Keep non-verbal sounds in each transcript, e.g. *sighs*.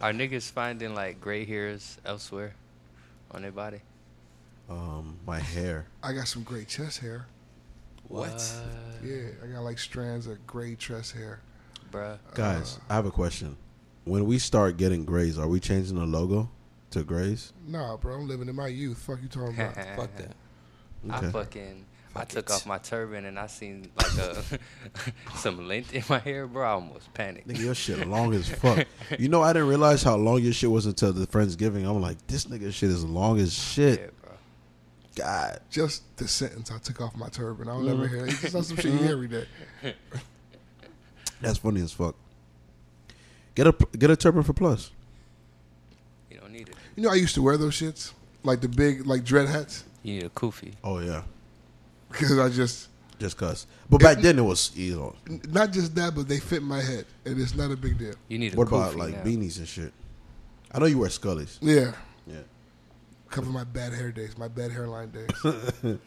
Are niggas finding like gray hairs elsewhere on their body? Um, my hair. I got some gray chest hair. What? Yeah, I got like strands of gray chest hair. Bruh. Guys, I have a question. When we start getting grays, are we changing the logo to grays? Nah, bro, I'm living in my youth. Fuck you talking *laughs* about? Fuck that. I Okay. fucking I took off my turban and I seen like a *laughs* some length in my hair, bro. I almost panicked. Nigga, your shit long as fuck. You know, I didn't realize how long your shit was until the Friendsgiving. I'm like, this nigga shit is long as shit. Yeah, bro. God. Just the sentence. I took off my turban. I'll Mm-hmm. never hear. It's just not some shit you hear every day. That's funny as fuck. Get a get a turban for plus. You don't need it. You know, I used to wear those shits, like the big, like dread hats, You need a kufi. Oh yeah, because I just just cause. But back then it was you know. not just that, but they fit my head, and it's not a big deal. You need a What about like now. beanies and shit? I know you wear Scullies. Yeah, Yeah. cover my bad hair days, my bad hairline days. *laughs*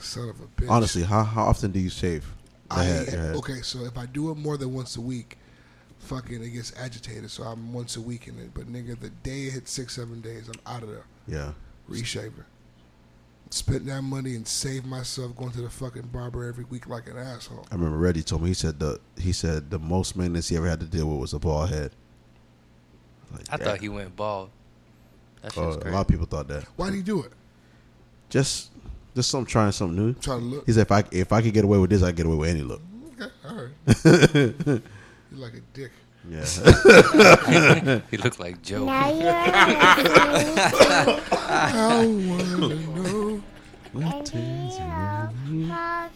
Son of a bitch. Honestly, how how often do you shave? I head- head? okay. So if I do it more than once a week, fucking it gets agitated. So I'm once a week in it. But nigga, the day it hits six, seven days, I'm out of there. Yeah. Reshaver. Spent that money and saved myself going to the fucking barber every week like an asshole. I remember Reddy told me he said the he said the most maintenance he ever had to deal with was a bald head. Like, I damn. thought he went bald. That Uh, a lot of people thought that. Why'd he do it? Just just some trying something new. Try to look. He said if I if I could get away with this, I would get away with any look. Okay, all right. *laughs* you like a dick. Yeah. *laughs* he looked like Joe. Now you're *laughs* I wanna know. to Hero I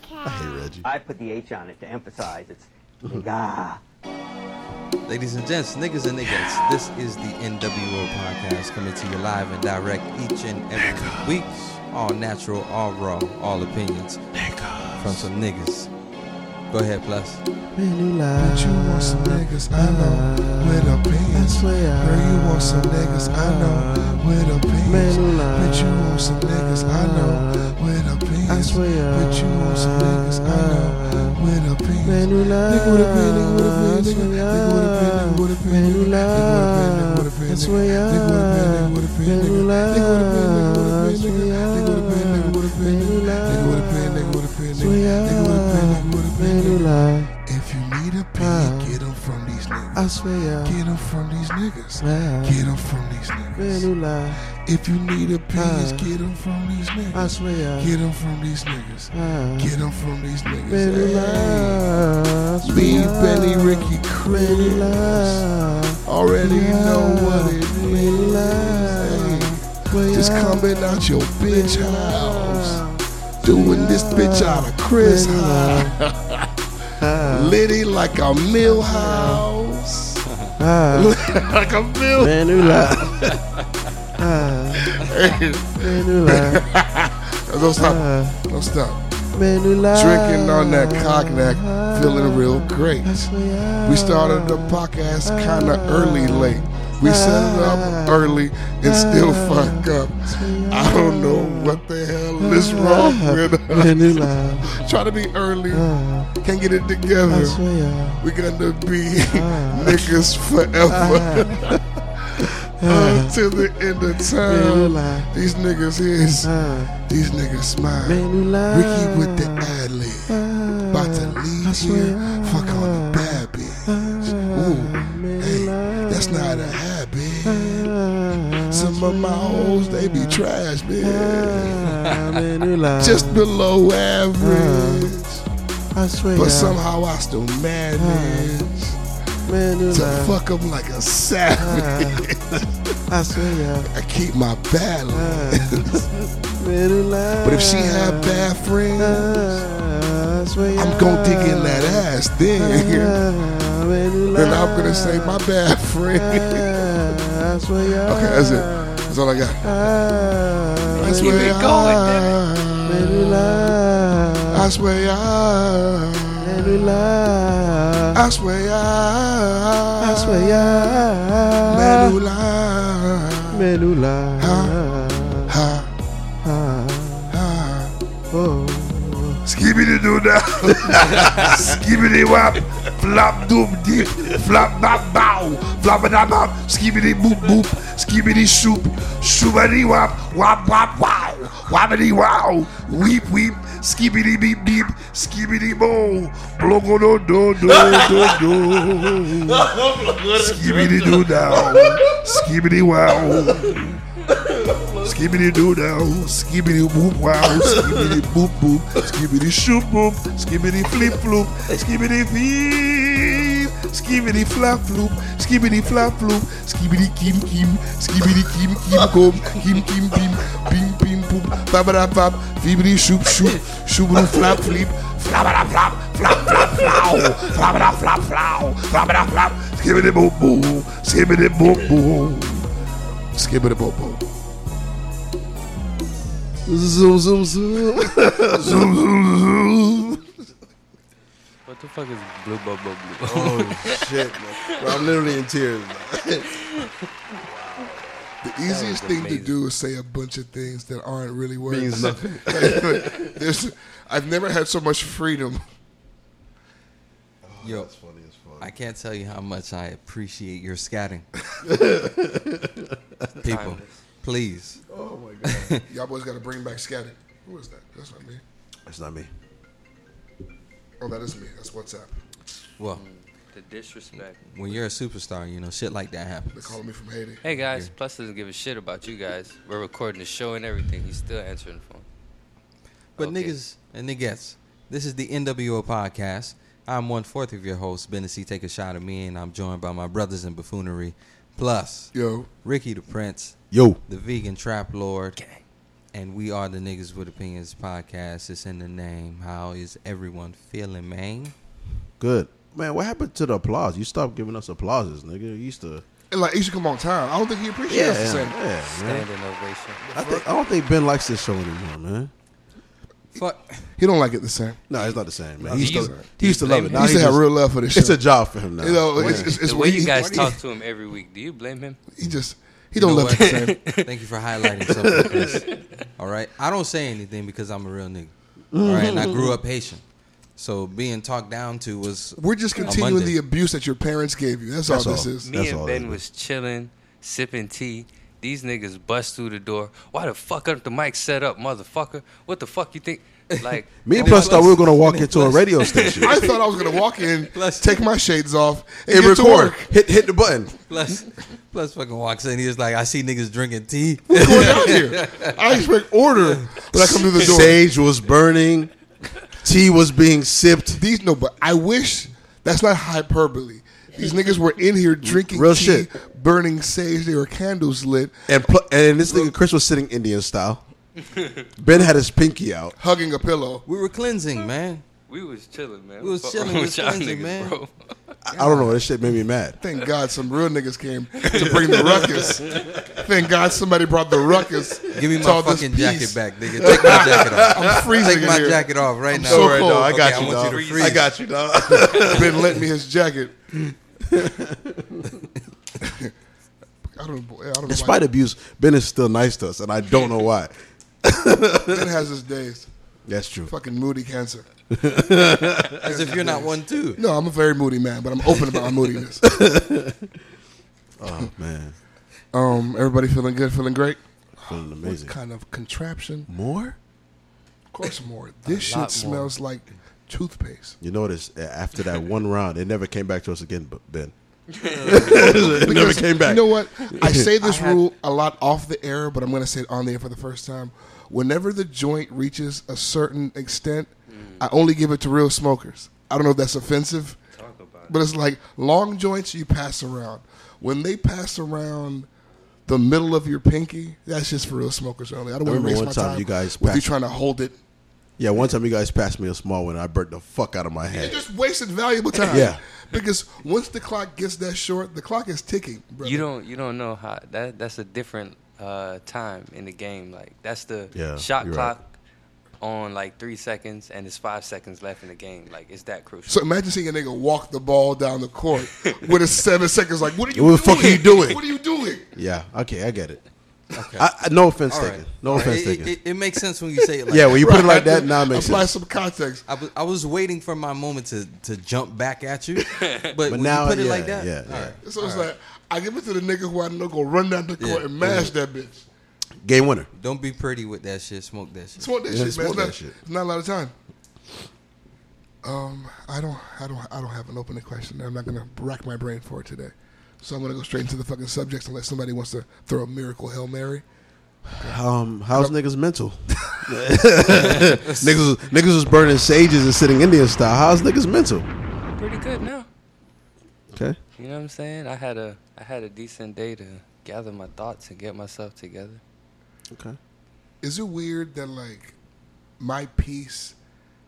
Podcast. hate Reggie. I put the H on it to emphasize it's nigga. Ladies and gents, niggas and niggas, this is the NWO podcast coming to you live and direct each and every week. All natural, all raw, all opinions from some niggas. Go ahead, plus. But you want some niggas, I know, with opinions. Girl, you want some niggas, I know, with opinions. But you want some niggas, I know, with opinions. But you want some niggas, I know, with opinions. Nigga with a pen, nigga with a pen, nigga. Nigga with a pen, nigga with a pen, nigga with a pen, nigga with a pen, nigga with a pen, nigga with a pen, nigga. Nigga with a pen, nigga with a pen, nigga. Nigga with a pen, nigga with a pen, nigga. Nigga with a pen, nigga with a pen, nigga. Nigga with a pen, nigga with a pen, nigga. If you need a pen, get 'em from these niggas. I swear, Get 'em from these niggas. yeah. Get 'em from these niggas. If you need a piece, get 'em from these niggas. I swear, Get 'em from these niggas. Get 'em from these niggas. Hey. Leave Benny Ricky Chris. Already know what it is. Hey. Just coming out your bitch house. Doing this bitch out of Chris. *laughs* Litty like a mill house. *laughs* like a mill *laughs* Don't stop. Don't stop. Drinking on that cognac, feeling real great. We started the podcast kinda early, late. We set it up early and still fuck up. I don't know what the hell is wrong with us. *laughs* Try to be early, can't get it together. We're gonna be niggas forever. *laughs* Until the end of time. These niggas is, these niggas smile. Ricky with the ad lib. About to leave here, fuck on the bad bitch. Some of my hoes, they be trash, bitch. *laughs* Just below average. I swear. But somehow I still manage to fuck them like a savage. I swear. *laughs* I keep my balance. But if she have bad friends, I'm gonna dig in that ass then. *laughs* Then I'm gonna say my bad friend. okay, that's it. That's all I got. Ah, I Keep it going, I swear I, I swear I, I swear Menula, ha, ha, ha. Skibbity doo dah. Skibbity wap. Flop doom deep. Flop bop bow. Flop da bop. Skibbity boop boop. Skibbity shoop. Shoobity wap. Wap wap wow. Wabbity wow. Weep weep. Skibbity beep beep. Skibbity bow. Blogo do do do do do. Skibbity doo down. Skibbity wow. Skibbity doo down, skibbity boop wow, skibbity *laughs* boop boop, skibbity shoop boop, skibbity flip floop, skibbity feep, skibbity flap floop, skibbity flap floop, skibbity kim kim, skibbity kim kim kom, kim kim bim, bim bim boop, babada bab, fibbity shoop shoop, shoobity flap flip, flabada flap, flap flap flow, flabada flap flow, flabada flap, skibbity boop boop, skibbity boop boop, skibbity boop boop. Zoom, zoom, zoom. *laughs* Zoom, zoom, zoom. What the fuck is blue bubble blue? Oh shit, man. Bro, I'm literally in tears. man. The easiest thing to do is say a bunch of things that aren't really words. Means nothing. *laughs* There's, I've never had so much freedom. Yo, That's funny as fuck. I can't tell you how much I appreciate your scatting. *laughs* People, Timeless. Please. Oh my god. *laughs* Y'all boys got to bring back scatting. Who is that? That's not me. That's not me. Oh, that is me. That's WhatsApp. Well, mm, The disrespect. when you're a superstar, you know shit like that happens. They're calling me from Haiti. Hey guys, Plus doesn't give a shit about you guys. We're recording the show and everything. He's still answering the phone. But Okay. niggas and niggas, this is the NWO podcast. I'm one fourth of your host, Bennessy. Take a shot at me, and I'm joined by my brothers in buffoonery, plus Yo, Ricky the Prince, Yo. the vegan trap lord, Gang. and we are the Niggas with Opinions podcast. It's in the name. How is everyone feeling, man? Good. Man, what happened to the applause? You stopped giving us applauses, nigga. You used to. and like he should come on time. I don't think he appreciates Yeah, us the yeah, same. man. Standing ovation. I, think, I don't think Ben likes this show anymore, man. Fuck. He don't like it the same. No, it's not the same, man. He used you- to, he used to love it. Now He used he to have real love for this It's a job for him now. You know, it's, it's, it's the way weird. you guys he, talk to him every week, do you blame him? He just he You don't know love it the same. Thank you for highlighting something, Chris. All right, I don't say anything because I'm a real nigga. All right, and I grew up Haitian, so being talked down to was We're just continuing the abuse that your parents gave you. That's, That's all this all. is. Me That's and all Ben was chilling, sipping tea. These niggas bust through the door. Why the fuck aren't the mic set up, motherfucker? What the fuck you think? Like *laughs* Me and Plus thought we were going to walk into a radio station I thought I was gonna walk in, Plus- take my shades off, and, and get to record. work. Hit, hit the button. plus plus fucking walks in. He was like, I see niggas drinking tea. What's going on here? I expect order when I come through the door. Sage was burning. Tea was being sipped. These no, but I wish that's not hyperbole. These niggas were in here drinking Real tea, shit. burning sage. There were candles lit, And pl- and this nigga Chris was sitting Indian style. *laughs* Ben had his pinky out. hugging a pillow. We were cleansing, man. we was chilling, man. We was chilling, we with was y'all cleansing, niggas, man. Bro. I, I don't know. This shit made me mad. Thank God some real niggas came to bring the ruckus. Thank God somebody brought the ruckus. Give me to my all this fucking jacket peace. back, nigga. Take my jacket off. I'm freezing Take my here. jacket off right I'm now. so Don't worry, cold. dog. I got Okay, you, I want dog. you to freeze. I got you, dog. *laughs* Ben lent me his jacket. I don't, I don't know. Despite why. abuse, Ben is still nice to us, and I don't know why. Ben has his days. That's true. Fucking moody cancer. *laughs* As if you're not one too. No, I'm a very moody man, but I'm open about my moodiness. *laughs* Oh man, Um, everybody feeling good, feeling great. feeling amazing. What kind of contraption? More? Of course, *laughs* more. This lot shit more. smells like toothpaste. You notice uh, after that one round, it never came back to us again. But Ben, it never Because came back. You know what? I say this I had- rule a lot off the air, but I'm going to say it on the air for the first time. Whenever the joint reaches a certain extent, I only give it to real smokers. I don't know if that's offensive, Talk about it. but it's like long joints you pass around. When they pass around the middle of your pinky, that's just for real smokers only. I don't I want to remember waste one my time time you guys with you trying to hold it. Yeah, one time you guys passed me a small one, and I burnt the fuck out of my hand. You head. just wasted valuable time. Yeah. Because once the clock gets that short, the clock is ticking. Brother. You don't you don't know how that that's a different uh, time in the game. Like that's the Yeah, shot you're right. Clock on like three seconds and it's five seconds left in the game. Like it's that crucial. So imagine seeing a nigga walk the ball down the court *laughs* with his seven seconds. Like, what are you? What the doing? fuck are you doing? What are you doing? Yeah, okay, I get it. Okay. I, I, no offense All taken. right. No All right. offense It, taken. it, it makes sense when you say it like yeah, when you put it like that, now it makes Apply sense. some context. I was, I was waiting for my moment to, to jump back at you, *laughs* but, when now, you put it like that, yeah, all yeah. right. So it's like I give it to the nigga who I know go run down the court Yeah. and mash that bitch. Game winner. Don't be pretty with that shit. Smoke that shit. Smoke that Yeah, shit, man. smoke It's not, that shit. it's not a lot of time. Um, I don't, I don't, I don't have an opening question. I'm not gonna rack my brain for it today. So I'm gonna go straight into the fucking subjects unless somebody wants to throw a miracle hail mary. Um, how's niggas mental? *laughs* *laughs* niggas, was- niggas was burning sages and sitting Indian style. How's niggas mental? Pretty good now. Okay. You know what I'm saying? I had a I had a decent day to gather my thoughts and get myself together. Okay. Is it weird that like my peace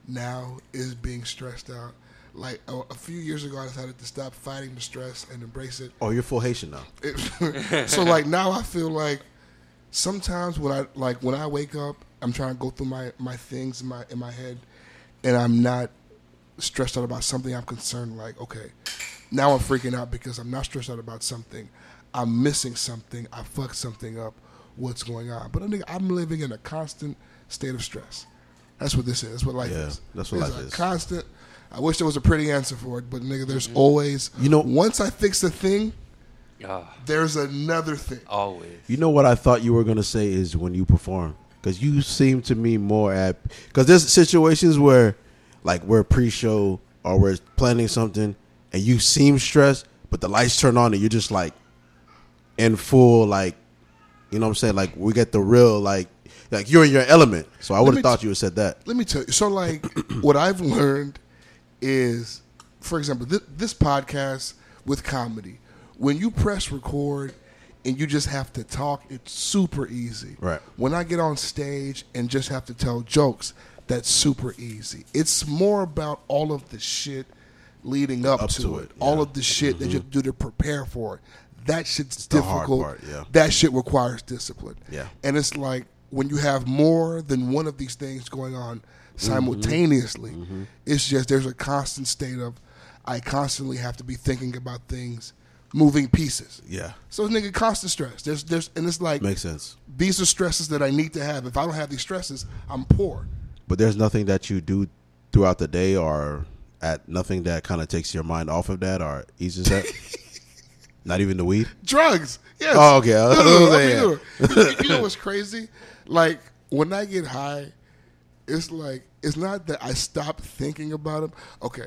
now is being stressed out? Like a, a few years ago, I decided to stop fighting the stress and embrace it. Oh, you're full Haitian now. *laughs* It- so like now I feel like sometimes when I like when I wake up, I'm trying to go through my my things in my in my head, and I'm not stressed out about something. I'm concerned like okay, now I'm freaking out because I'm not stressed out about something. I'm missing something. I fucked something up. What's going on? But I think I'm living in a constant state of stress. That's what this is. That's what life Yeah, is. that's what It's life a is. Constant. I wish there was a pretty answer for it, but nigga, there's always. You know- once I fix a thing, Ah, there's another thing. always. You know what I thought you were gonna say is when you perform, because you seem to me more at because there's situations where, like, we're pre-show or we're planning something, and you seem stressed, but the lights turn on and you're just like, in full like, you know what I'm saying? Like we get the real like, like you're in your element. So I would have thought you would have said that. Let me tell you. So, like, *clears throat* what I've learned is, for example, this, this podcast with comedy, when you press record and you just have to talk, it's super easy. Right. When I get on stage and just have to tell jokes, that's super easy. It's more about all of the shit leading up, Up to, to it, it, all yeah. of the shit that mm-hmm. you do to prepare for it. That shit's hard difficult. part, yeah. That shit requires discipline. Yeah. And it's like when you have more than one of these things going on mm-hmm. simultaneously, mm-hmm. it's just there's a constant state of I constantly have to be thinking about things, moving pieces. Yeah, So it's nigga constant stress. There's there's and it's like makes sense. these are stresses that I need to have. If I don't have these stresses, I'm poor. But there's nothing that you do throughout the day or at nothing that kind of takes your mind off of that or eases that. *laughs* Not even the weed. Drugs. Yes. Oh, okay. No, no, no, gonna I say, mean, yeah. You- you know what's crazy? Like when I get high, it's like it's not that I stop thinking about them. Okay,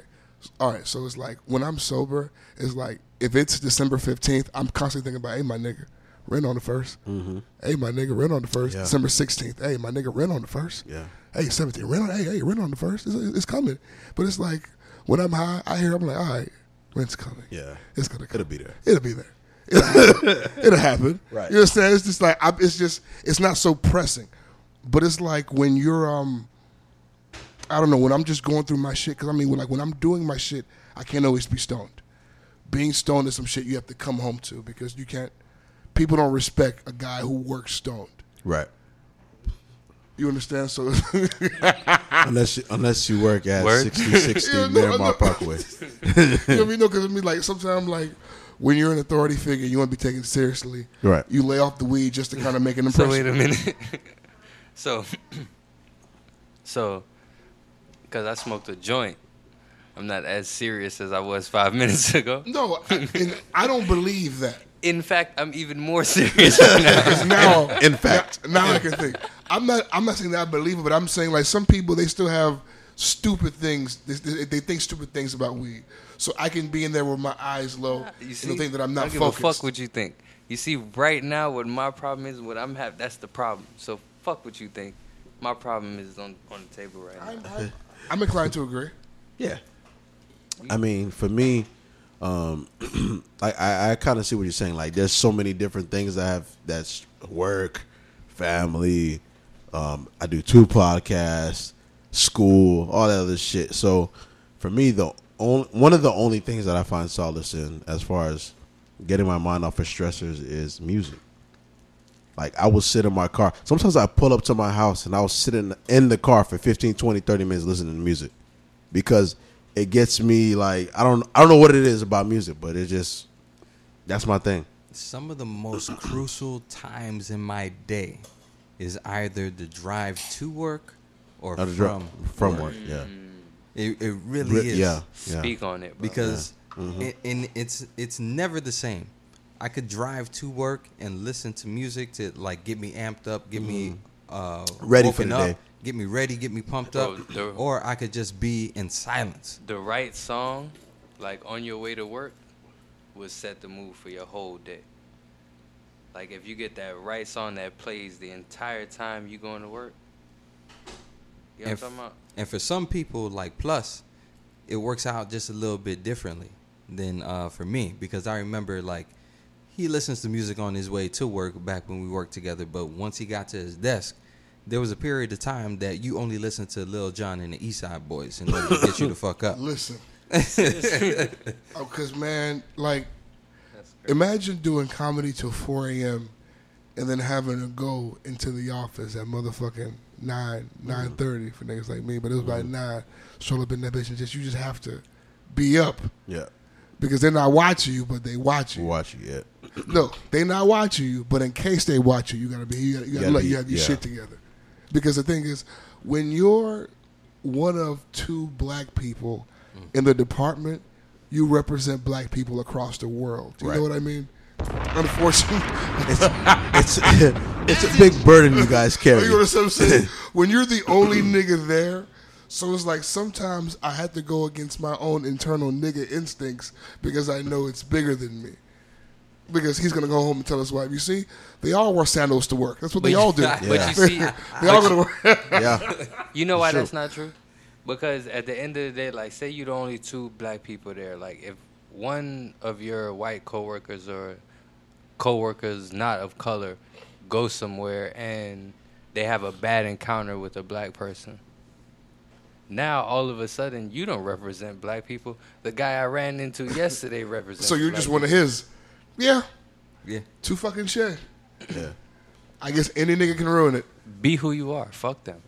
all right. So it's like when I'm sober, it's like if it's December fifteenth, I'm constantly thinking about, hey, my nigga, rent on the 1st mm-hmm. Hey, my nigga, rent on the first. Yeah. December sixteenth. Hey, my nigga, rent on the first. Yeah. Hey, seventeenth, rent on. Hey, hey, rent on the first. It's, it's coming. But it's like when I'm high, I hear I'm like, all right, rent's coming. Yeah. it's gonna come. It'll be there. It'll be there. It'll, *laughs* it'll happen. Right. You understand? It's just like I, it's just it's not so pressing, but it's like when you're um, I don't know when I'm just going through my shit because I mean when, like when I'm doing my shit, I can't always be stoned. Being stoned is some shit you have to come home to because you can't. People don't respect a guy who works stoned. Right. You understand? So *laughs* Unless you, unless you work at Word. 6060 *laughs* Yeah, no, Miramar no. Parkway. *laughs* you know what I mean? No, because I mean like sometimes like when you're an authority figure, you want to be taken seriously. Right. You lay off the weed just to kind of make an So impression. wait a minute. so, *clears throat* so, because I smoked a joint, I'm not as serious as I was five minutes ago. No, I, and I don't believe that. In fact, I'm even more *laughs* serious now. Now, In fact. now, now I can think. I'm not. I'm not saying that I believe it, but I'm saying like some people they still have stupid things. They, they, they think stupid things about weed. So I can be in there with my eyes low You and see, think that I'm I not don't give focused. a fuck what you think. You see, right now, what my problem is, what I'm having, that's the problem. So fuck what you think. My problem is on on the table right now. I'm, I'm, I'm inclined to agree. Yeah. I mean, for me, um, *clears throat* I, I kind of see what you're saying. Like, there's so many different things I have. That's work, family. Um, I do two podcasts, school, all that other shit. So, for me, the only one of the only things that I find solace in, as far as getting my mind off of stressors, is music. Like I will sit in my car. Sometimes I pull up to my house and I'll sit in, in the car for 15, 20, 30 minutes listening to music because it gets me like I don't I don't know what it is about music, but it just that's my thing. some of the most *clears throat* crucial times in my day is either the drive to work or Not a dri- from from work. Yeah. It, it really Re- is. yeah. Yeah. Speak on it, bro. because Mm-hmm. it, and it's it's never the same. I could drive to work and listen to music to like get me amped up, get me uh, Mm-hmm. Ready for the up, day. Get me ready, get me pumped up, the- or I could just be in silence. the right song, like on your way to work, will set the mood for your whole day. Like if you get that right song that plays the entire time you going to work. You know what I'm And, talking about? and for some people, like Plus, it works out just a little bit differently than uh, for me because I remember like he listens to music on his way to work back when we worked together. But once he got to his desk, there was a period of time that you only listened to Lil Jon and the East Side Boyz in order to get you to fuck up. *laughs* Listen, *laughs* oh, cause man, like, imagine doing comedy till 4 a.m. and then having to go into the office at motherfucking nine, mm-hmm. nine thirty for niggas like me. But it was by mm-hmm. nine. Stroll up in that bitch and just you just have to be up Yeah. because they're not watching you, but they watch you. Watch you. Yeah. No, they not watching you, but in case they watch you, you gotta be you gotta, you gotta, gotta let be- you have your yeah. shit together. Because the thing is, when you're one of two black people in the department, you represent black people across the world. Do you know what I mean? Unfortunately, It's it's *laughs* a big burden you guys *laughs* oh, carry. you know what I'm saying? *laughs* when you're the only nigga there, so it's like sometimes I have to go against my own internal nigga instincts because I know it's bigger than me. Because he's gonna go home and tell his wife, you see, they all wear sandals to work. That's what they all do. *laughs* But you see, *laughs* They all gonna wear. yeah. *laughs* you know why Sure. that's not true? Because at the end of the day, like, say you're the only two black people there. Like, if one of your white coworkers or coworkers not of color go somewhere and they have a bad encounter with a black person, now all of a sudden you don't represent black people. The guy I ran into yesterday represents. So you're black just one of his. Yeah, Yeah. too fucking shit. Yeah. I guess any nigga can ruin it. Be who you are. Fuck them.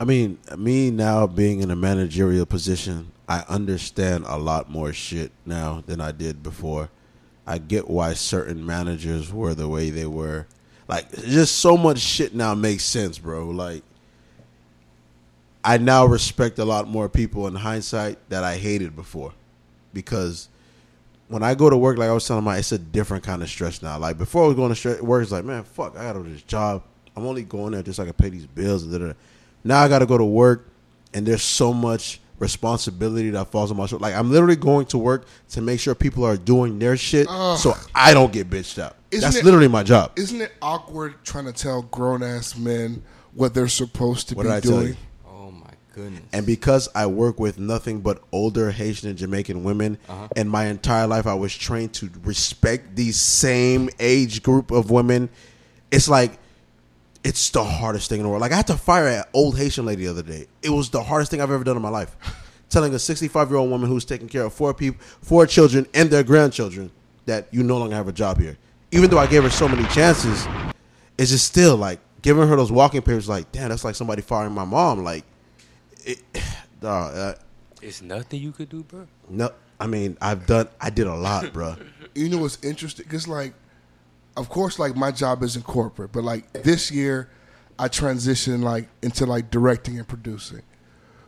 I mean, me now being in a managerial position, I understand a lot more shit now than I did before. I get why certain managers were the way they were. Like, just so much shit now makes sense, bro. Like, I now respect a lot more people in hindsight that I hated before. Because when I go to work, like I was telling my, it's a different kind of stress now. Like, before I was going to work, it's like, man, fuck, I got to do this job. I'm only going there just so I can pay these bills. And da-da-da. Now I got to go to work, and there's so much responsibility that falls on my shoulders. Like, I'm literally going to work to make sure people are doing their shit Ugh. so I don't get bitched up. Isn't That's it- literally my job. Isn't it awkward trying to tell grown ass men what they're supposed to What be did I tell doing? Goodness. And because I work with nothing but older Haitian and Jamaican women, Uh-huh. and my entire life I was trained to respect these same age group of women, it's like it's the hardest thing in the world. Like I had to fire an old Haitian lady the other day. It was the hardest thing I've ever done in my life. *laughs* Telling a 65 year old woman who's taking care of four people, four children, and their grandchildren that you no longer have a job here. Even though I gave her so many chances, it's just still like giving her those walking papers. Like, damn, that's like somebody firing my mom. Like, it, *sighs* dawg, uh, It's nothing you could do, bro. no, I mean, I've done, I did a lot, bro. *laughs* You know what's interesting? Because like, of course, like my job isn't corporate, but like this year, I transitioned like into like directing and producing,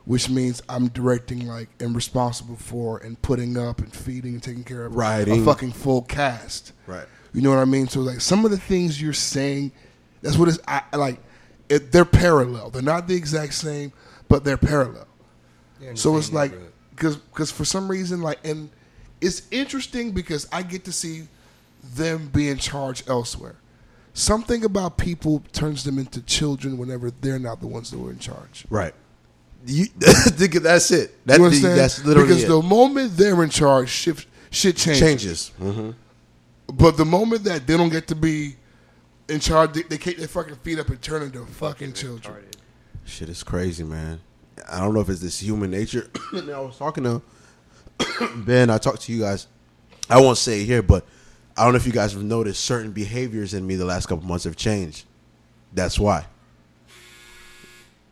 which means I'm directing like and responsible for and putting up and feeding and taking care of Writing. a fucking full cast. Right. You know what I mean? So like some of the things you're saying, that's what it's I, like. It, they're parallel. They're not the exact same, but they're parallel. They're So it's like because because for some reason like and it's interesting because I get to see them being charged elsewhere. Something about people turns them into children whenever they're not the ones that were in charge. Right. You, *laughs* that's it. That, You understand? that's literally because it. the moment they're in charge, shit, shit changes. changes. hmm But the moment that they don't get to be in charge, they, they kick their fucking feet up and turn into fucking children. Shit is crazy, man. I don't know if it's this human nature. *coughs* I was talking to *coughs* Ben. I talked to you guys. I won't say it here, but I don't know if you guys have noticed certain behaviors in me the last couple months have changed. That's why.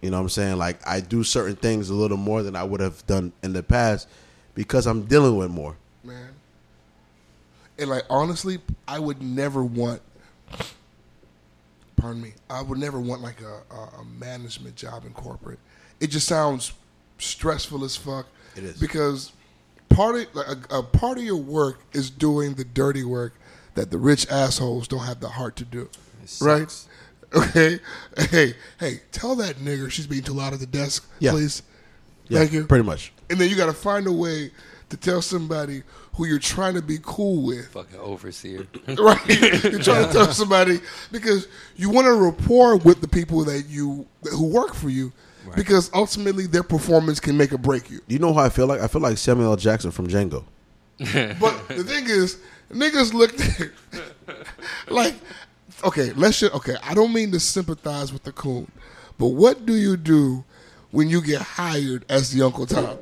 You know what I'm saying? Like I do certain things a little more than I would have done in the past because I'm dealing with more. man. And like honestly, I would never want. Pardon me. I would never want like a, a, management job in corporate. It just sounds stressful as fuck. It is. because part of like, a, a part of your work is doing the dirty work that the rich assholes don't have the heart to do. Right? *laughs* Okay. Hey, hey, tell that nigger she's being too loud at the desk, Yeah. please. Yeah, Thank you. Pretty much. And then you got to find a way to tell somebody who you're trying to be cool with. Fucking overseer. *laughs* Right? you're trying to tell somebody because you want a rapport with the people that you who work for you because ultimately their performance can make or break you. You know how I feel like? I feel like Samuel L. Jackson from Django. *laughs* But the thing is, niggas looked *laughs* like, okay, let's just, okay, I don't mean to sympathize with the coon, but what do you do when you get hired as the Uncle Tom?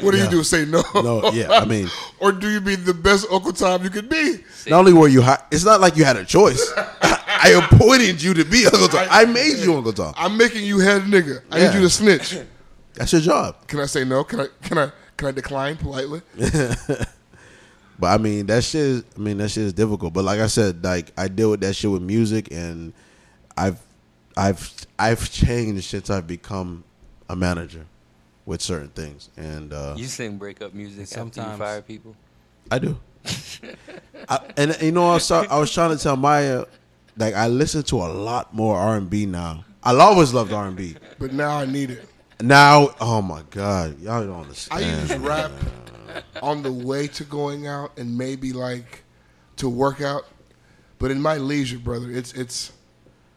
What do you do? Say no? No, yeah, I mean- *laughs* or do you be the best Uncle Tom you could be? Not only were you, hi- it's not like you had a choice. *laughs* I appointed you to be Uncle Tom. I made you Uncle Tom. I'm making you head nigga. I Yeah. need you to snitch. *laughs* That's your job. Can I say no? Can I? Can I? Can I decline politely? But I mean, that shit. Is, I mean, that shit is difficult. But like I said, like I deal with that shit with music, and I've, I've, I've changed since I've become a manager with certain things, and uh, You sing breakup music after you Sometimes- fire people. I do. I, and you know, I was, I was trying to tell Maya, like I listen to a lot more R and B now. I always loved R and B. But now I need it. Now, oh my god, y'all don't understand. I use rap on the way to going out and maybe like to work out, but in my leisure, brother, it's it's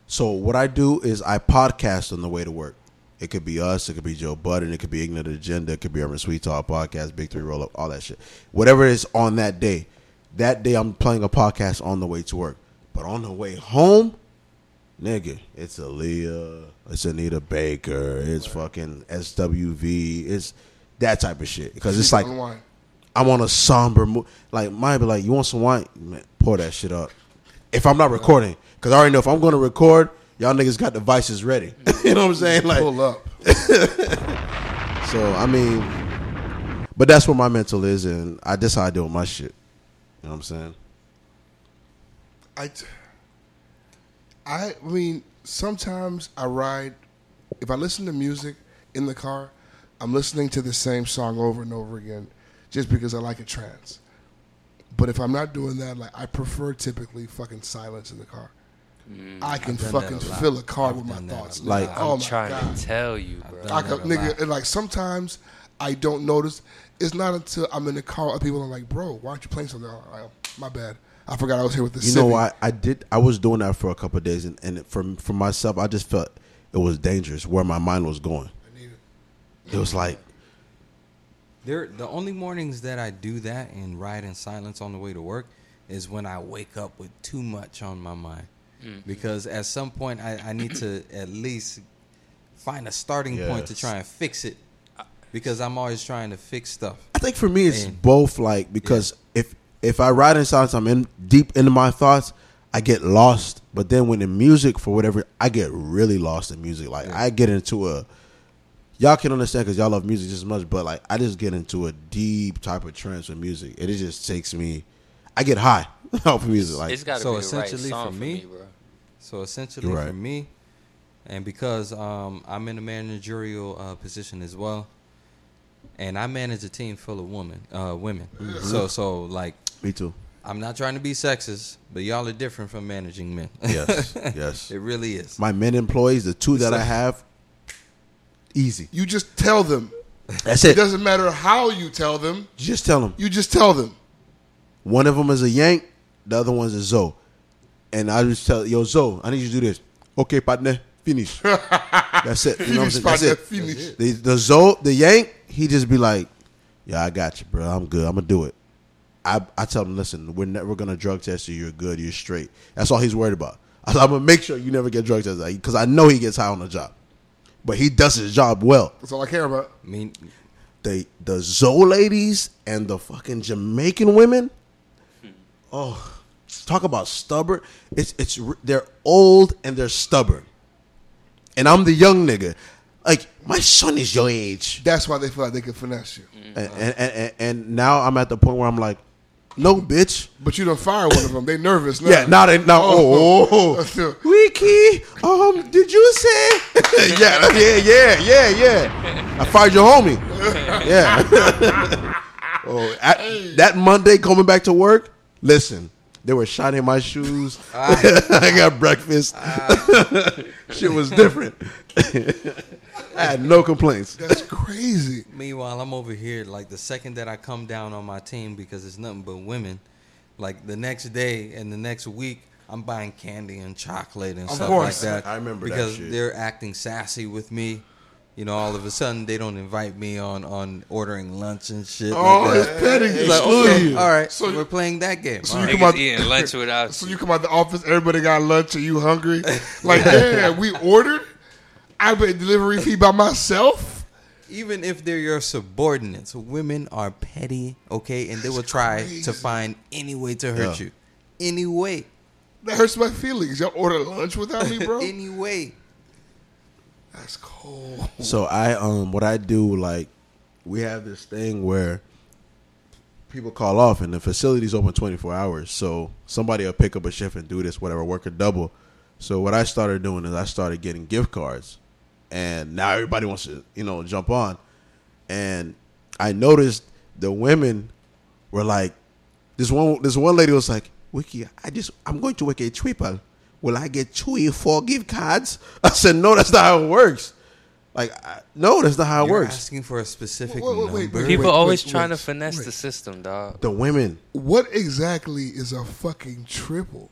So what I do is I podcast on the way to work. It could be us, it could be Joe Budden, it could be Ignorant Agenda, it could be Urban Sweet Talk podcast, Big Three Roll Up, all that shit. Whatever it is on that day. That day I'm playing a podcast on the way to work. But on the way home, nigga, it's Aaliyah, it's Anita Baker, it's fucking SWV, it's that type of shit. Because it's like. I'm on a somber mood. Like, might be like, you want some wine? Man, pour that shit up. If I'm not recording, because I already know if I'm going to record, y'all niggas got devices ready. *laughs* you know what I'm saying? Like, pull up. *laughs* so I mean, but that's where my mental is, and I that's how I deal with my shit. You know what I'm saying? I, t- I mean, sometimes I ride. If I listen to music in the car, I'm listening to the same song over and over again, just because I like a trance. But if I'm not doing that, like I prefer typically fucking silence in the car. Mm. I can fucking a fill a car I've with my done that a thoughts. Like, Like, oh I'm my trying god, to tell you, bro. I that could, a nigga, and like sometimes I don't notice. It's not until I'm in the car with people. I'm like, bro, why aren't you playing something? I'm like, oh, my bad. I forgot I was here with the. You know, I I did. I was doing that for a couple of days, and, and for for myself, I just felt it was dangerous where my mind was going. It was like, There, the only mornings that I do that and ride in silence on the way to work is when I wake up with too much on my mind. Mm. Because at some point I, I need to *clears throat* at least find a starting point to try and fix it. Uh, because I'm always trying to fix stuff. I think for me, it's And- both. Like because if if I ride in silence, I'm in deep into my thoughts. I get lost, but then when the music, for whatever, I get really lost in music. Like I get into a, y'all can understand because y'all love music just as much. But like I just get into a deep type of trance with music, and it just takes me. I get high *laughs* off of music. Like it's got to So be the right essentially song for for me- me, bro. So essentially, You're for me, and because um, I'm in a managerial uh, position as well, and I manage a team full of women, uh, women. So, so like, me too. I'm not trying to be sexist, but y'all are different from managing men. Yes, *laughs* yes. it really is. My men employees, the two that I have, easy. You just tell them. That's It it. doesn't matter how you tell them. Just tell them. You just tell them. One of them is a Yank, the other one's a Zoe. And I just tell, yo, Zoe, I need you to do this. Okay, partner, finish. *laughs* That's it. You know what I'm Finish, saying? That's partner, it. finish. The, the Zoe, the Yank, he just be like, yeah, I got you, bro. I'm good. I'm going to do it. I, I tell him, listen, we're never going to drug test you. You're good. You're straight. That's all he's worried about. I am going to make sure you never get drug tested because I know he gets high on the job. But he does his job well. That's all I care about. I mean, the the Zoe ladies and the fucking Jamaican women. Oh, talk about stubborn. It's it's they're old and they're stubborn. And I'm the young nigga. Like my son is your age. That's why they feel like they can finesse you. And, and, and, and now I'm at the point where I'm like, No, bitch. But you don't fire one of them. They nervous now. Yeah, now they now. Oh, oh, oh. *laughs* Wiki, um, did you say? *laughs* yeah, yeah, yeah, yeah, yeah. I fired your homie. Yeah. *laughs* oh, at- that Monday coming back to work. Listen, they were shining my shoes. Ah. *laughs* I got breakfast. Ah. *laughs* Shit was different. *laughs* I had no complaints. That's crazy. Meanwhile, I'm over here. Like the second that I come down on my team because it's nothing but women. Like the next day and the next week, I'm buying candy and chocolate and Of stuff course. like that. I remember that because shit. they're acting sassy with me. You know, all of a sudden they don't invite me on on ordering lunch and shit. Oh, like it's petty. It's like, okay, you. all right, So- we're playing that game. so All you right. come out- Niggas eating *laughs* lunch without So you. you come out the office, everybody got lunch, and you hungry? *laughs* Like, yeah, we ordered. I paid delivery fee by myself. Even if they're your subordinates, women are petty, okay, and they will try crazy. to find any way to hurt Yeah. you, any way, That hurts my feelings. Y'all order lunch without me, bro. *laughs* any way. That's cold. So I um what I do like we have this thing where people call off and the facility's open 24 hours. So somebody will pick up a shift and do this whatever work a double. So what I started doing is I started getting gift cards. And now everybody wants to, you know, jump on. And I noticed the women were like this one this one lady was like, "Wiki, I just I'm going to work a triple. Will I get two or four gift cards?" I said, "No, that's not how it works." Like, I, no, that's not how it You're works. asking for a specific Wait, wait, wait, number. wait. People always wait, trying wait, to finesse wait. the system, dog. The women. What exactly is a fucking triple?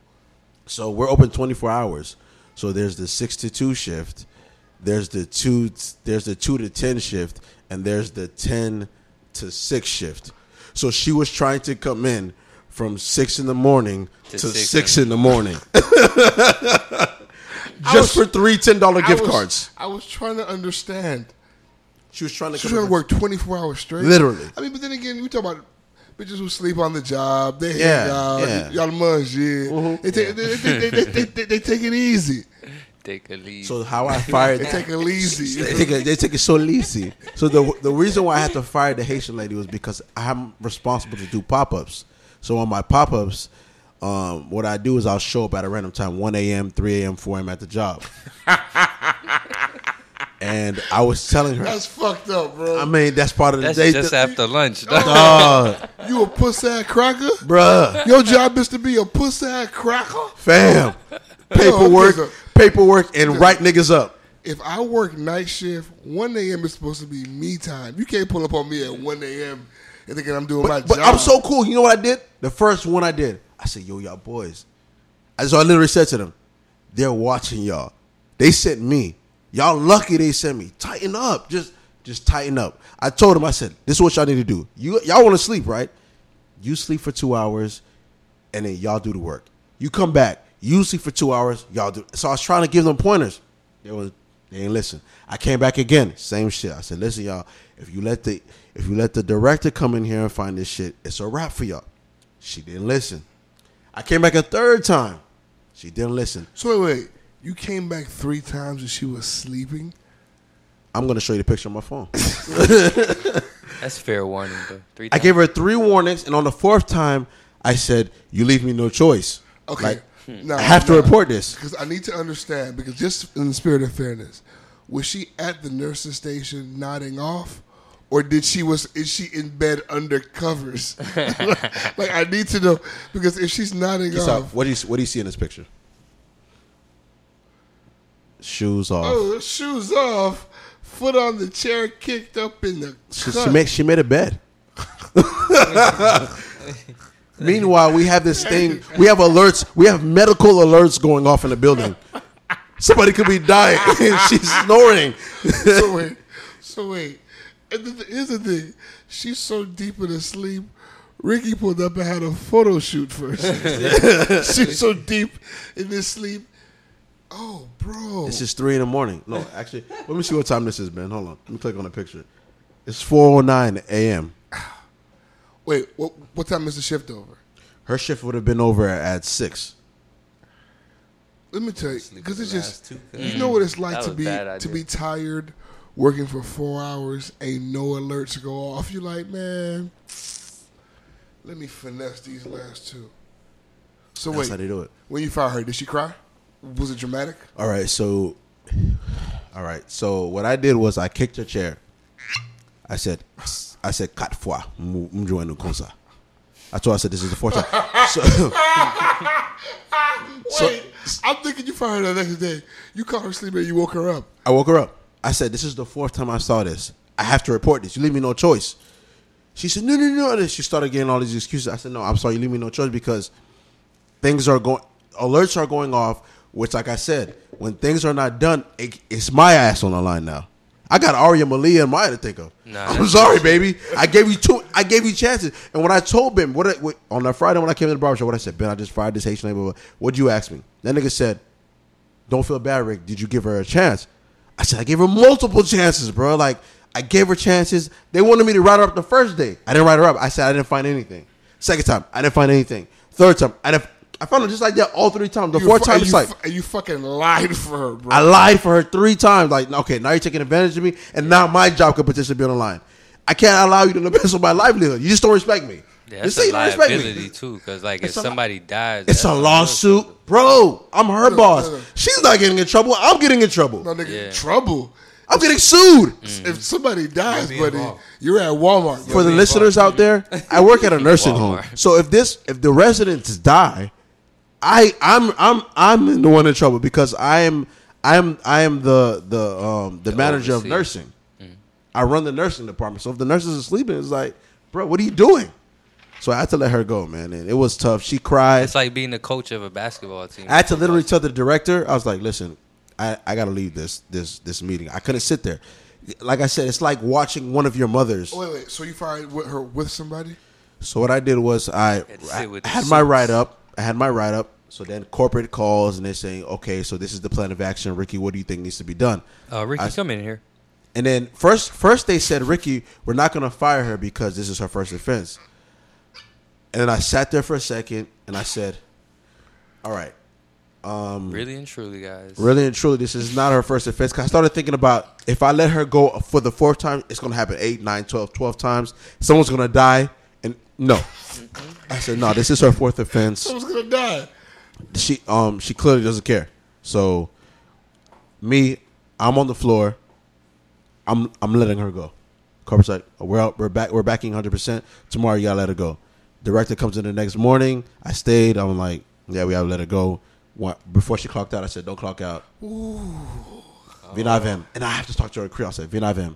So we're open 24 hours. So there's the 6 to 2 shift, there's the 2 there's the 2 to 10 shift and there's the 10 to 6 shift. So she was trying to come in from 6 in the morning to, To 6, six in the morning. *laughs* Just was- for three $10 I gift was- cards. I was trying to understand. She was trying to She's come trying to work 24 hours straight. Literally. I mean, but then again, we talk about bitches who sleep on the job. They Yeah, hang out. yeah. Y'all munch, yeah. Mm-hmm. They, take, they, they, they, they, they, they, they take it easy. Take a lead. So how I fired *laughs* They take it *laughs* easy. they take it, they take it so easy. So the the reason why I had to fire the Haitian lady was because I'm responsible to do pop ups. So on my pop ups, um, what I do is I'll show up at a random time, one a.m., three a.m., four a.m. at the job. *laughs* and I was telling her, That's fucked up, bro. I mean, that's part of the That's day. just after lunch, *laughs* dog. Dog, you a puss ass cracker? bruh, Your job is to be a puss ass cracker? fam, *laughs* paperwork, so- paperwork, and write niggas up. If I work night shift, 1 a.m. is supposed to be me time. You can't pull up on me at 1 a.m. and thinking I'm doing my But, but job. I'm so cool. You know what I did? The first one I did, I said, "Yo, y'all boys." I so I literally said to them, "They're watching y'all. They sent me. Y'all lucky they sent me. Tighten up. Just just tighten up." I told them, I said, "This is what y'all need to do. You y'all want to sleep, right? You sleep for two hours, and then y'all do the work. You come back. You sleep for two hours. Y'all do." So I was trying to give them pointers. They was they ain't listen. I came back again, same shit. I said, "Listen, y'all. If you let the if you let the director come in here and find this shit, it's a wrap for y'all." She didn't listen. I came back a third time. She didn't listen. So wait, wait. You came back three times and she was sleeping? I'm gonna show you the picture on my phone. *laughs* That's fair warning, though. Three I times. gave her three warnings, and on the fourth time, I said, "You leave me no choice. Okay. Like, Now, I have to now, report this." Because I need to understand, because just in the spirit of fairness, was she at the nurse's station nodding off? Or did she was is she in bed under covers? *laughs* like I need to know because if she's nodding You saw- off, what do you what do you see in this picture? Shoes off. oh shoes off, foot on the chair, kicked up in the She, cut. she made she made a bed. *laughs* Meanwhile, we have this thing. We have alerts. We have medical alerts going off in the building. Somebody could be dying. *laughs* She's snoring. so wait, so wait. And the, here's the thing: she's so deep in her sleep. Ricky pulled up and had a photo shoot first. *laughs* *laughs* she's so deep in this sleep. Oh, bro! This is three in the morning. No, actually, let me see what time this is, man. Hold on. Let me click on the picture. It's four oh nine a.m. *sighs* wait, what? What time is the shift over? Her shift would have been over at six. Let me tell you, because it's just two you know what it's like That to was be bad to be tired, working for four hours, ain't no alerts go off. You're like, man, Let me finesse these last two. So That's wait, how they do it. when you fired her, did she cry? Was it dramatic? All right, so, all right, so what I did was I kicked her chair. I said, I said quatre fois, m- m joignent comme ça. I told her I said this is the fourth time. So, *laughs* So- I'm thinking you fired her the next day. You caught her sleeping and you woke her up. I woke her up. I said, "This is the fourth time I saw this. I have to report this. You leave me no choice." She said, "No, no, no." And she started getting all these excuses. I said, "No, I'm sorry. You leave me no choice because things are going, alerts are going off. Which, like I said, when things are not done, it, it's my ass on the line now. I got Aria Malia and Maya to think of. Nah, I'm sorry, baby. I gave you two. I gave you chances. And when I told Ben, what, I, what on that Friday when I came to the barbershop, what I said, Ben, I just fired this Haitian lady. What'd you ask me? That nigga said, "Don't feel bad, Rick. Did you give her a chance?" I said, "I gave her multiple chances, bro. Like I gave her chances. They wanted me to write her up the first day. I didn't write her up. I said I didn't find anything. Second time, I didn't find anything. Third time, I didn't. I found her just like that all three times. The You fourth fu- time, it's you like fu- you fucking lied for her, bro. I lied for her three times. Like, okay, now you're taking advantage of me, and now my job could potentially be on the line. I can't allow you to *laughs* embezzle my livelihood. You just don't respect me. Yeah, that's say a you liability too, because like It's if a- somebody dies, It's a real lawsuit, bro. I'm her No, boss. no, no. She's not getting in trouble. I'm getting in trouble. no nigga, Yeah. trouble. I'm getting sued. If somebody dies, be buddy, involved. you're at Walmart. For the buddy. listeners out there, I work at a *laughs* nursing home. So if this, if the residents die, I, I'm, I'm, I'm the one in trouble because I am, I am, I am the the um the, The manager of overseer. nursing. I run the nursing department. So if the nurses are sleeping, it's like, bro, what are you doing? So I had to let her go, man, and it was tough. She cried. It's like being the coach of a basketball team. I had to literally tell the director, I was like, listen, I, I gotta leave this this this meeting. I couldn't sit there. Like I said, it's like watching one of your mothers. Oh, wait, wait. So you fired with her with somebody? So what I did was I, Had I had my write up. I had my write up. So then corporate calls and they're saying, okay, so this is the plan of action. Ricky, what do you think needs to be done? Uh, Ricky, I- come in here. And then first, first they said, Ricky, we're not gonna fire her because this is her first offense. And then I sat there for a second and I said, all right, really and truly, guys. really and truly, this is not her first offense. 'Cause I started thinking about if I let her go for the fourth time, it's gonna happen eight, nine, 12, 12 times. Someone's gonna die, and no. I said no. This is her fourth offense. Someone's gonna die. She um she clearly doesn't care. So me, I'm on the floor. I'm I'm letting her go. Corporate's like we're out, we're back we're backing 100. percent Tomorrow you gotta let her go. Director comes in the next morning. I stayed. I'm like yeah we gotta let her go. Before she clocked out, I said don't clock out. Ooh. Vinavim. And I have to talk to her in Creole. I said, Vinavim.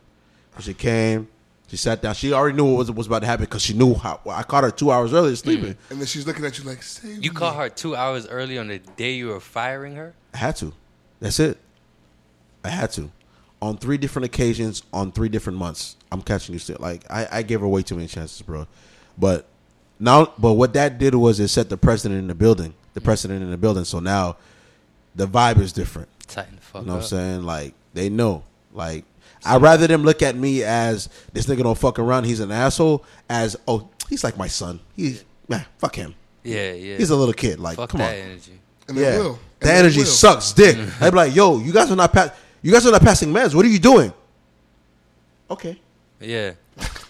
When she came, she sat down. She already knew what was, was about to happen because she knew how. I caught her two hours earlier sleeping. *clears throat* And then she's looking at you like, save You me. caught her two hours early on the day you were firing her. I had to. That's it. I had to. On three different occasions, on three different months. I'm catching you still. Like, I, I gave her way too many chances, bro. But now, but what that did was it set the precedent in the building. The mm. precedent in the building. So now the vibe is different. Tighten the fuck You know what I'm saying? Like they know. Like I'd rather them look at me as this nigga don't fuck around. He's an asshole. As oh, he's like my son. He's man, fuck him. Yeah, yeah. He's a little kid. Like fuck come that on. energy. And they Yeah, will. And the they energy will. sucks, dick. Mm. I'd be like, yo, you guys are not pass. You guys are not passing meds. What are you doing? Okay. Yeah.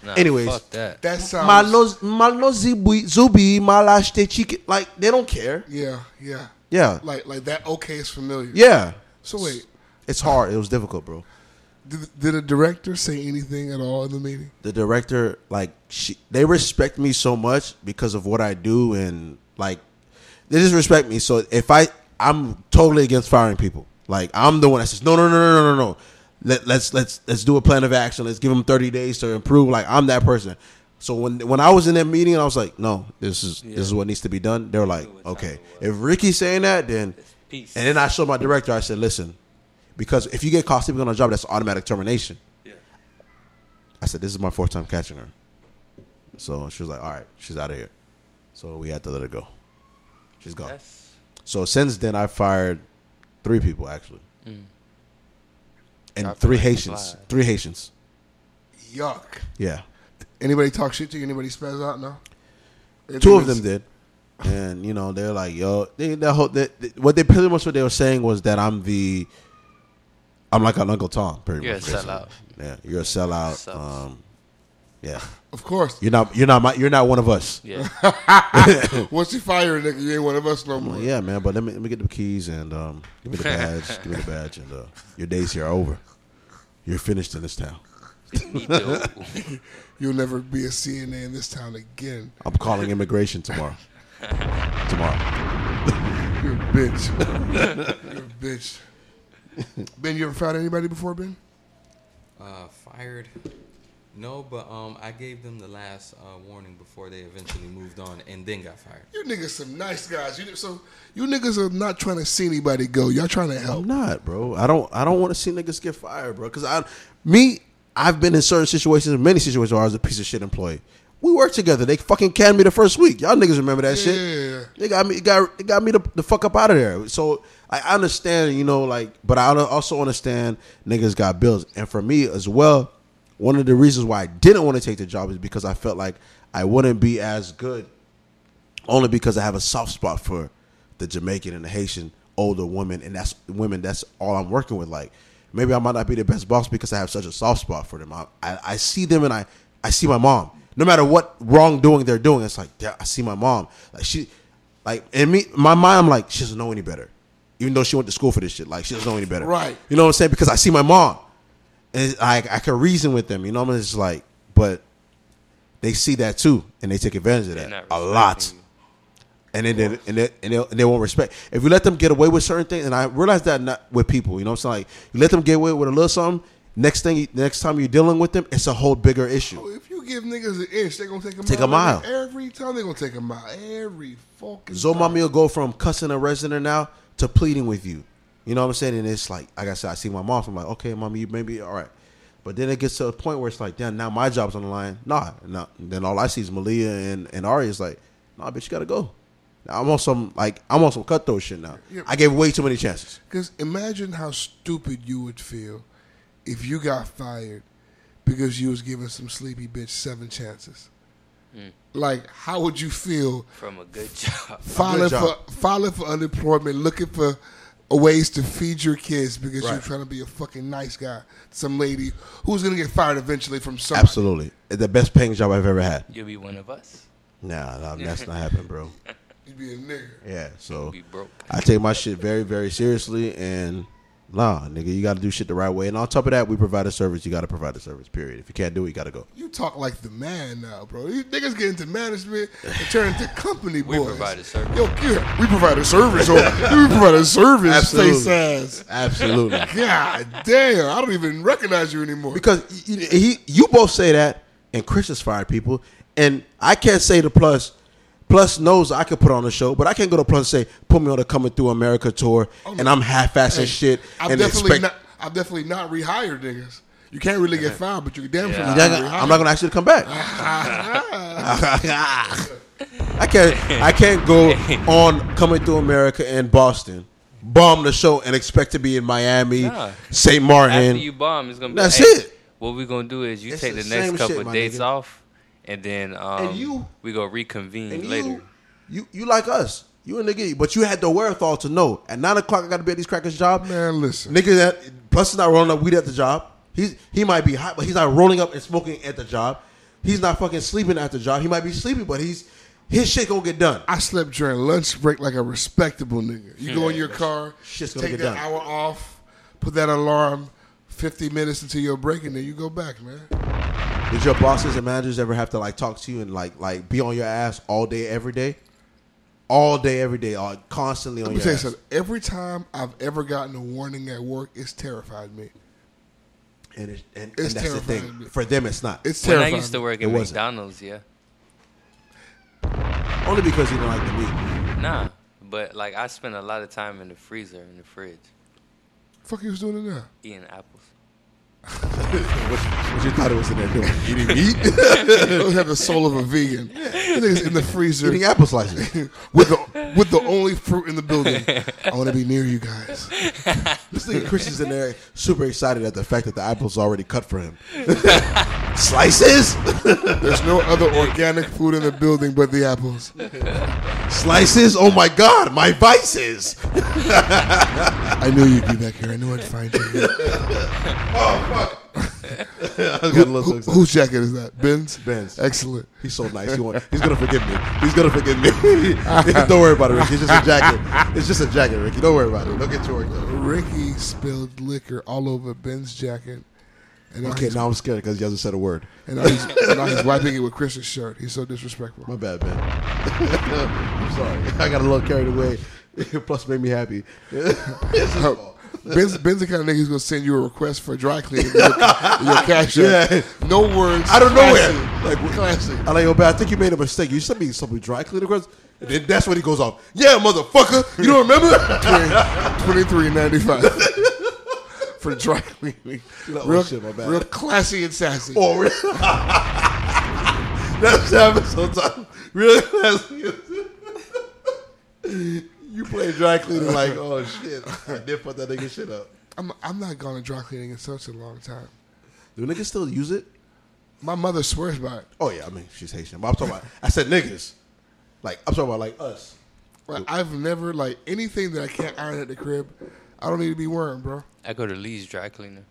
Nah, Anyways. fuck that. That sounds. Mal no, mal no zubi, zubi, mal ashte chicken. Like they don't care. yeah, yeah. Yeah, Like, like that. Okay, is familiar. yeah. So wait, It's hard. It was difficult, bro. did, did the director say anything at all in the meeting? the director like she they respect me so much because of what I do and like they just respect me. So if I I'm totally against firing people. Like I'm the one that says no no no no no no no. Let, let's let's let's do a plan of action. Let's give them 30 days to improve. Like I'm that person. So when when I was in that meeting, I was like, no, this is this is what needs to be done. They were like, okay, if Ricky's saying that, then Peace. and then I showed my director. I said, listen, because if you get caught sleeping on a job, that's automatic termination. Yeah. I said, this is my fourth time catching her. So she was like, all right, she's out of here. So we had to let her go. She's gone. That's So since then, I fired three people actually, and Dropping three Haitians. flies. Three Haitians. Yuck. Yeah, Anybody talk shit to you? Anybody spaz out? No. two of them did, and you know they're like, yo, they, the whole, they, they- what they pretty much what they were saying was that I'm the, I'm like an Uncle Tom, pretty You're a much. basically. sellout. Yeah, you're a sellout. Sucks. Um, Yeah, Of course. you're not. You're not. My, you're not one of us. Yeah. *laughs* Once you fire a nigga, you ain't one of us no more. Well, yeah, man. But let me let me get the keys and um, give me the *laughs* badge. give me the badge, and uh, your days here are over. You're finished in this town. *laughs* You'll never be a CNA in this town again. I'm calling immigration tomorrow. tomorrow. You're a bitch. You're a bitch. Ben, you ever fired anybody before, Ben? Uh, fired? No, but um, I gave them the last uh, warning before they eventually moved on and then got fired. You niggas some nice guys. You so you niggas are not trying to see anybody go. Y'all trying to help. I'm not, bro. I don't. I don't want to see niggas get fired, bro. Because I, me, I've been in certain situations, many situations where I was a piece of shit employee. We worked together. They fucking canned me the first week. Y'all niggas remember that Yeah. shit? They got me. Got they got me the, the fuck up out of there. So I understand, you know, like, but I also understand niggas got bills, and for me as well. One of the reasons why I didn't want to take the job is because I felt like I wouldn't be as good only because I have a soft spot for the Jamaican and the Haitian older women, and that's women. That's all I'm working with. Like maybe I might not be the best boss because I have such a soft spot for them. I, I, I see them and I, I see my mom. No matter what wrongdoing they're doing, it's like yeah, I see my mom. Like she, like in me, my mind, I'm like she doesn't know any better, even though she went to school for this shit. Like she doesn't know any better, Right. You know what I'm saying? Because I see my mom, and I I can reason with them. You know what I'm just like, but they see that too, and they take advantage of that a lot you. and then they, and they, and, they, and they won't respect. If you let them get away with certain things, and I realize that not with people, you know what I'm saying? Like you let them get away with a little something. Next thing, next time you're dealing with them, it's a whole bigger issue. Oh, if you give niggas an inch, they're gonna take a Take mile. a mile. every time. They're gonna take a mile every fucking. Zo time. mommy will go from cussing a resident now to pleading with you. You know what I'm saying? And it's like, like I said, I see my mom. So I'm like, okay, mommy, you maybe all right. But then it gets to a point where it's like, damn, now my job's on the line. Nah, nah. And then all I see is Malia and, and Ari is like, nah, bitch, you gotta go. Now, I'm on some like I'm on some cutthroat shit now. Yeah. I gave way too many chances. Because imagine how stupid you would feel if you got fired because you was giving some sleepy bitch seven chances. Hmm. Like, how would you feel From a good *laughs* job. filing for job. filing for unemployment, looking for ways to feed your kids because you're trying to be a fucking nice guy, some lady who's gonna get fired eventually from somebody. Absolutely, the best paying job I've ever had. You'll be one of us. Nah, nah *laughs* that's not happening, bro. You be a nigga. Yeah, so Be broke. I take my shit very, very seriously, and nah, nigga, you got to do shit the right way. And on top of that, we provide a service. You got to provide a service. Period. If you can't do it, you got to go. You talk like the man now, bro. You niggas get into management and turn into company *laughs* boys. We provide a service. Yo, yeah, *laughs* we provide a service. Or we provide a service. Absolutely. Face ass. Absolutely. *laughs* God damn, I don't even recognize you anymore. because y- y- he, you both say that, and Chris has fired people, and I can't say the Plus. Plus knows I could put on a show, but I can't go to Plus and say, "Put me on the Coming Through America tour," oh, and I'm half-assing Hey, shit I've and definitely expect. not. I've definitely not rehired niggas. You can't really get fired, but you damn sure Yeah. not You're not I'm not going to ask you to come back. *laughs* *laughs* I can't. I can't go on Coming Through America in Boston, bomb the show, and expect to be in Miami, Nah. St. After Martin. you bomb, it's gonna be. That's hey, it. What we're gonna do is you It's take the the, next couple shit, my dates nigga. off, and then um, you- we go reconvene and later. you, you, you like us. You a nigga, but you had the wherewithal to know at nine o'clock I got to be at these crackers' job. Man, listen. Nigga, that plus is not rolling up weed at the job. He's he might be hot, but he's not rolling up and smoking at the job. He's not fucking sleeping at the job. He might be sleeping, but he's his shit gonna get done. I slept during lunch break like a respectable nigga. You go in your car, Shit's gonna take get that done. hour off, put that alarm, fifty minutes until your break, and then you go back, man. Did your bosses and managers ever have to like talk to you and like like be on your ass all day, every day? All day, every day, all constantly on Let me your tell you ass. something. Every time I've ever gotten a warning at work, it's terrified me. And, it, and, and It's that's the terrifying. thing. For them, it's not. It's When I used to work at. McDonald's, yeah, Only because you don't like the meat. nah, but like I spent a lot of time in the freezer, in the fridge, Fuck you was doing it now. eating apples. What, what you thought it was in there doing? Eating meat? Those have the soul of a vegan. Niggas in the freezer Eating apple slices. *laughs* with the with the only fruit in the building. I want to be near you guys. *laughs* This nigga Chris is in there super excited at the fact that the apple's already cut for him. *laughs* Slices? There's no other organic food in the building but the apples. Slices? Oh my god, my vices. I knew you'd be back here. I knew I'd find you. I oh, got a little Who, whose jacket is that? Ben's. Ben's. Excellent. He's so nice. He want, he's gonna forgive me. He's gonna forgive me. *laughs* Don't worry about it, Ricky. It's just a jacket. It's just a jacket, Ricky. Don't worry about it. Don't get too worked up. Ricky spilled liquor all over Ben's jacket. And now, Okay, now I'm scared because he hasn't said a word. and now, he's, and now he's wiping it with Chris's shirt. He's so disrespectful. My bad, Ben. *laughs* I'm sorry. I got a little carried away. *laughs* Plus, made me happy. It's his fault. Ben's, Ben's the kind of nigga who's gonna send you a request for a dry cleaning. Your, your cash app. Yeah. No words. I don't know Classy. Like, classy. I'm like, yo, man, I think you made a mistake. You sent me some dry cleaning request. And then that's when he goes off. Yeah, motherfucker. You don't remember? *laughs* Twenty three ninety five for dry cleaning. Like, oh, Real, shit, my bad. real classy and sassy. oh, really? *laughs* that's happened sometimes. Really classy. *laughs* you play dry cleaning like, *laughs* oh, shit. I did fuck that nigga shit up. I'm I'm not going to dry cleaning in such a long time. Do niggas still use it? My mother swears by it. Oh, yeah. I mean, she's Haitian. But I'm talking about, I said niggas. Like, I'm talking about like us. Like, I've never like anything that I can't iron at the crib. I don't need to be wearing, bro. I go to Lee's dry cleaner.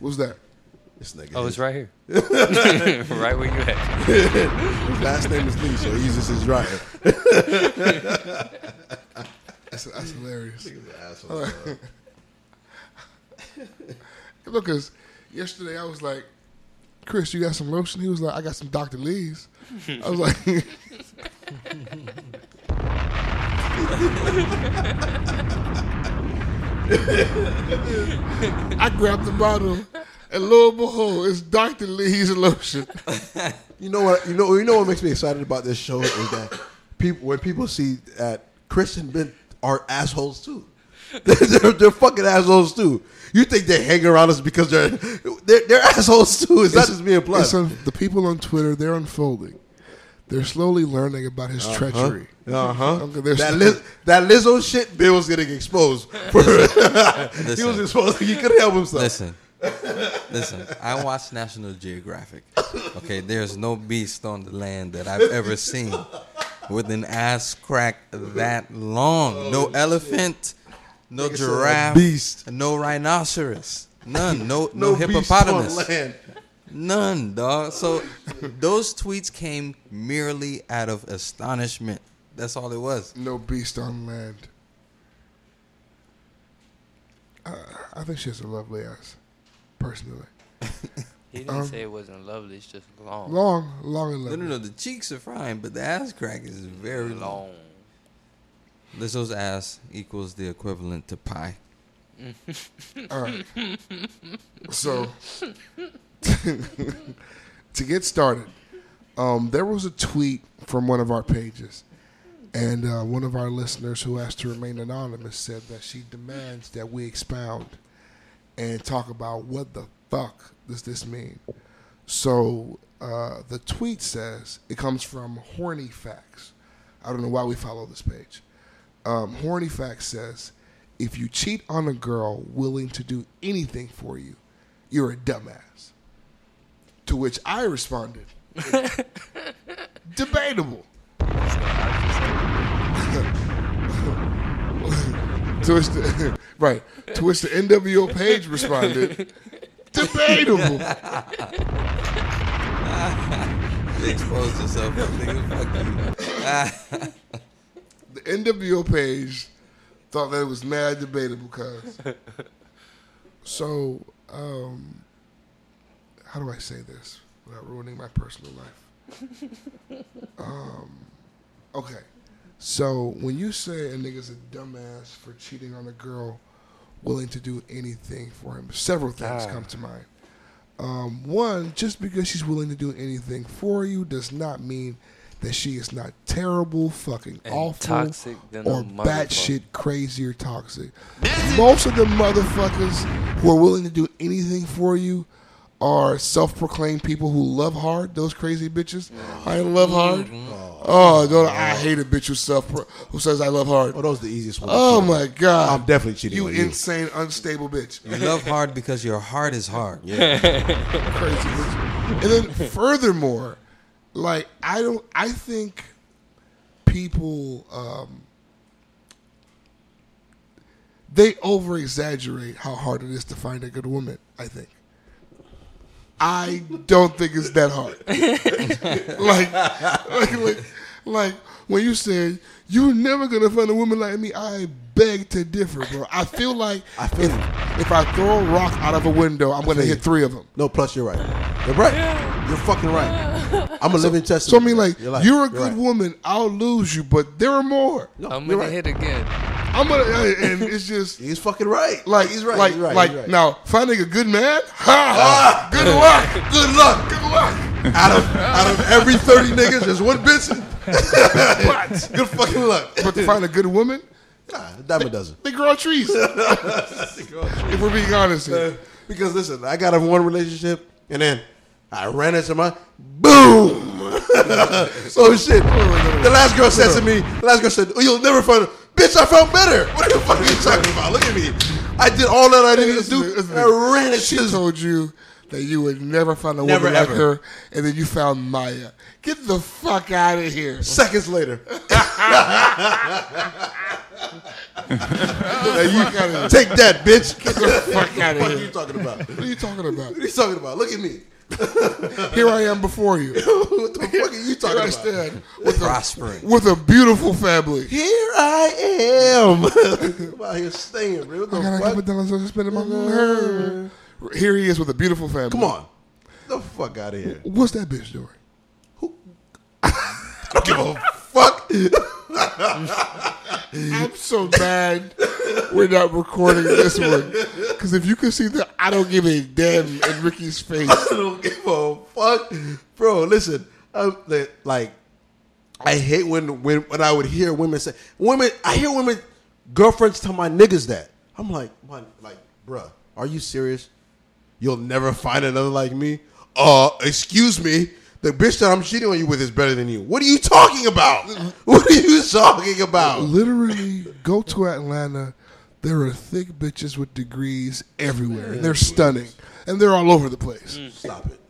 What's that? This nigga. Oh, it's right here. *laughs* right where you at. His *laughs* last name is Lee, so he uses his dryer. That's, that's hilarious. He's an asshole. *laughs* Look, cause yesterday I was like, Chris, you got some lotion? He was like, I got some Dr. Lee's. I was like, I grabbed the bottle, and lo and behold, it's Dr. Lee's lotion. *laughs* You know what? You know. You know what makes me excited about this show is that people when people see that Chris and Ben are assholes too. *laughs* They're, they're, they're fucking assholes too. You think they hang around us because they're they're, they're assholes too? It's, not just me and Plus. It's un- the people on Twitter, they're unfolding. They're slowly learning about his treachery. Uh huh. That, Liz, that Lizzo shit, Bill was getting exposed. For, *laughs* he was exposed. He couldn't help himself. Listen, listen. I watch National Geographic. Okay, there's no beast on the land that I've ever seen with an ass crack that long. No elephant, no Nigga giraffe, beast. no rhinoceros, none. No, *laughs* no, No beast on hippopotamus. land. None, dog. So those tweets came merely out of astonishment. That's all it was. No beast on land. Uh, I think she has a lovely ass, personally. *laughs* He didn't Um, say it wasn't lovely. It's just long. Long, long and No, lovely. no, no. The cheeks are fine, but the ass crack is very long. Long. Lizzo's ass equals the equivalent to pie. *laughs* All right. So, *laughs* to get started, um, there was a tweet from one of our pages, and uh, one of our listeners who asked to remain anonymous said that she demands that we expound and talk about what the fuck does this mean. So uh, the tweet says it comes from Horny Facts. I don't know why we follow this page. Um, Horny Facts says if you cheat on a girl willing to do anything for you, you're a dumbass. To which I responded, *laughs* debatable. To *laughs* which the, right, to which the NWO page responded, debatable. *laughs* You exposed yourself, nigga. Fuck you. *laughs* The NWO page thought that it was mad debatable, cuz. So, um, how do I say this without ruining my personal life? um, okay. So, when you say a nigga's a dumbass for cheating on a girl willing to do anything for him, several things Ah. come to mind. Um, one, just because she's willing to do anything for you does not mean that she is not terrible, fucking And awful, toxic than or batshit crazy or toxic. Most of the motherfuckers who are willing to do anything for you are self-proclaimed people who love hard. Those crazy bitches. I love hard. Oh, no, I hate a bitch who self who says I love hard. Oh, that was the easiest one. Oh my god! I'm definitely cheating You on you. insane, unstable bitch. You love hard because your heart is hard. *laughs* crazy bitch. And then furthermore, like I don't I think people um they over exaggerate how hard it is to find a good woman, I think. I don't think it's that hard. *laughs* like, like, like, like when you said you're never gonna find a woman like me, I beg to differ, bro. I feel like I feel if, you. if I throw a rock out of a window, I'm gonna hit you. three of them. No, plus you're right. You're right. You're fucking right. *laughs* I'm a living testament. So I mean, like, You're, you're, a You're good right. woman. I'll lose you, but there are more. No, I'm gonna right. hit again. I'm gonna, and it's just He's fucking right. like he's right. Like, he's right. like he's right. now, finding a good man. Ha! ha ah. good luck. Good luck. Good luck. *laughs* Out of out of every thirty niggas, there's one bitch. *laughs* *laughs* Good fucking luck. But to find a good woman, Nah, the dime a dozen. they grow on trees. if we're being honest here. Uh, because listen, I got in one relationship and then I ran into my boom. so shit. The last girl said to me, the last girl said, "Oh, you'll never find a bitch. I felt better. What the fuck are you talking about? Look at me. I did all that I needed to do. I ran into She told you that you would never find a Never, woman like her, and then you found Maya. Get the fuck out of here. seconds later. *laughs* Take that, bitch. fuck out of What are you talking about? What are you talking about? What are you talking about? Look at me. *laughs* Here I am before you. *laughs* what the fuck are you Here talking I about? stand with a, Prospering. with a beautiful family. Here I am. *laughs* I'm out here staying, bro. What the I got a fuck? dollars to spend on her. Here he is with a beautiful family. Come on. the fuck out of here. What's that bitch doing? I don't give a fuck. *laughs* I'm so mad we're not recording this one. Because if you could see the I don't give a damn in Ricky's face. *laughs* I don't give a fuck, bro. Listen, I'm, like, I hate when when when I would hear women say women. I hear women girlfriends tell my niggas that. I'm like, man, like, bruh, are you serious? You'll never find another like me. Uh, excuse me. The bitch that I'm cheating on you with is better than you. What are you talking about? What are you talking about? Literally, go to Atlanta. There are thick bitches with degrees everywhere. And They're stunning. And they're all over the place. Mm. Stop it.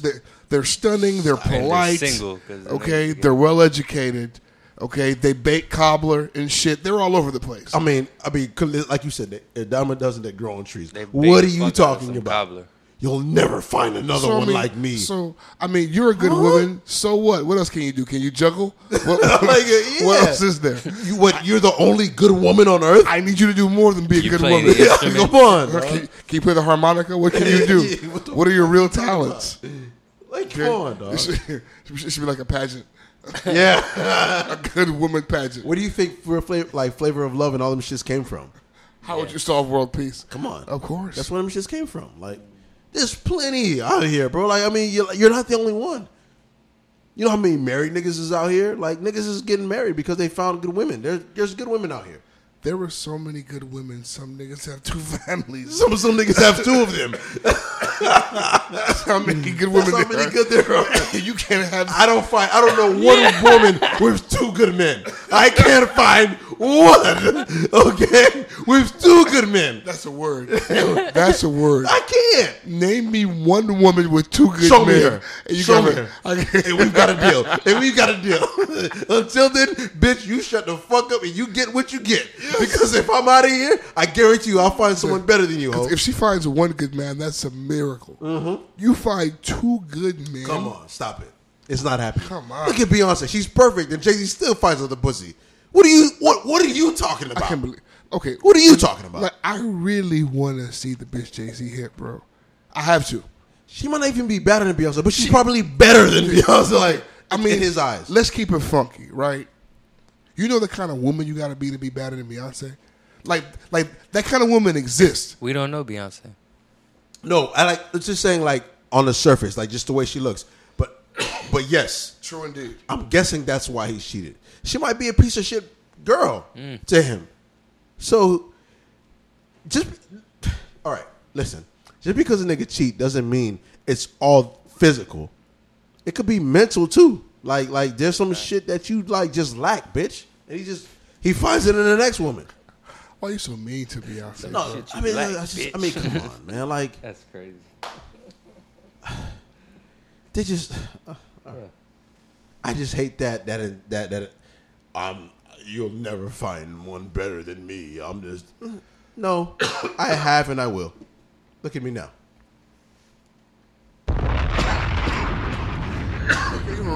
They're, they're stunning. They're they're polite. single, 'cause Okay, they're well educated. Okay, they bake cobbler and shit. They're all over the place. I mean, I mean, like you said, a diamond doesn't that grow on trees. They bake What are you fuck out of talking some about? cobbler. You'll never find another So, I one mean- like me. So I mean, you're a good woman. So what? What else can you do? Can you juggle? *laughs* What, Like, uh, what else is there? you what? You're the only good woman on earth. I need you to do more than be a good woman. the *laughs* instrument? Come on, Can, dog. can you play the harmonica? What can you *laughs* do? Yeah, what what are your real fuck are you talking talents? like, come on, dog. It should, it should be like a pageant, yeah. a good woman pageant. Where do you think for flavor, like flavor of love and all them shits came from? How would you solve world peace? Come on, Of course. That's where them shits came from. Like, there's plenty out here, bro. Like, I mean, you're, you're not the only one. You know how many married niggas is out here? Like, niggas is getting married because they found good women. There's there's good women out here. There were so many good women. Some niggas have two *laughs* families. Some some niggas have two of them. *laughs* How many hmm. good women? That's how many are. good there are. *laughs* you can't have. I don't find. I don't know one woman with two good men. I can't find one. Okay, with two good men. That's a word. That's a word. I can't. Name me one woman with two good Show me men. her. And you Show me her. I- Hey, we've got a deal. And we've got a deal. Until then, bitch, you shut the fuck up and you get what you get. *laughs* Because if I'm out of here, I guarantee you, I'll find someone better than you. Ho. If she finds one good man, that's a miracle. You find two good men. Mm-hmm. Come on, stop it. It's not happening. Come on. Look at Beyonce. She's perfect, and Jay Z still finds other pussy. What are you? What What are you talking I about? can't believe. Okay, What are you talking about? like I really want to see the bitch Jay Z hit, bro. I have to. She might not even be better than Beyonce, but she's probably better than *laughs* Beyonce. Like, I mean, in his eyes. Let's keep it funky, right? You know the kind of woman you got to be to be better than Beyonce. Like, like that kind of woman exists. We don't know Beyonce. No, I like. It's just saying, like on the surface, like just the way she looks. But, *coughs* but yes, True indeed. I'm guessing that's why he cheated. She might be a piece of shit girl mm. to him. So, just *sighs* all right. Listen, just because a nigga cheat doesn't mean it's all physical. It could be mental too. Like, like there's some shit that you like just lack, bitch, and he just he finds it in the next woman. Why are you so mean to Beyonce? No, shit I mean, lack, I, just, I mean, come on, *laughs* man. Like, That's crazy. *sighs* they just uh, I just hate that that that that um you'll never find one better than me. I'm just no, *coughs* I have and I will. Look at me now.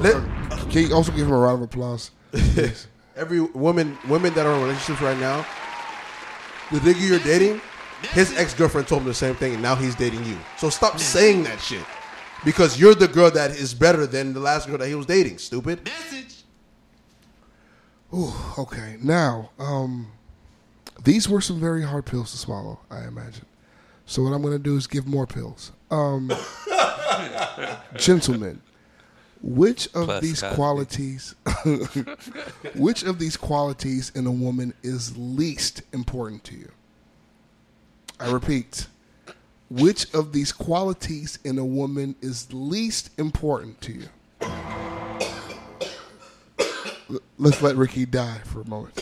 Let- Can you also give him a round of applause? *laughs* every woman women that are in relationships right now, the nigga you're dating, his ex girlfriend told him the same thing, and now he's dating you. So stop saying that shit. Because you're the girl that is better than the last girl that he was dating, stupid. Message. Ooh, okay. Now, um, these were some very hard pills to swallow, I imagine. So what I'm going to do is give more pills. Um, *laughs* gentlemen, which of Plus these Cosby. qualities, *laughs* which of these qualities in a woman is least important to you? I repeat, which of these qualities in a woman is least important to you? Let's let Ricky die for a moment.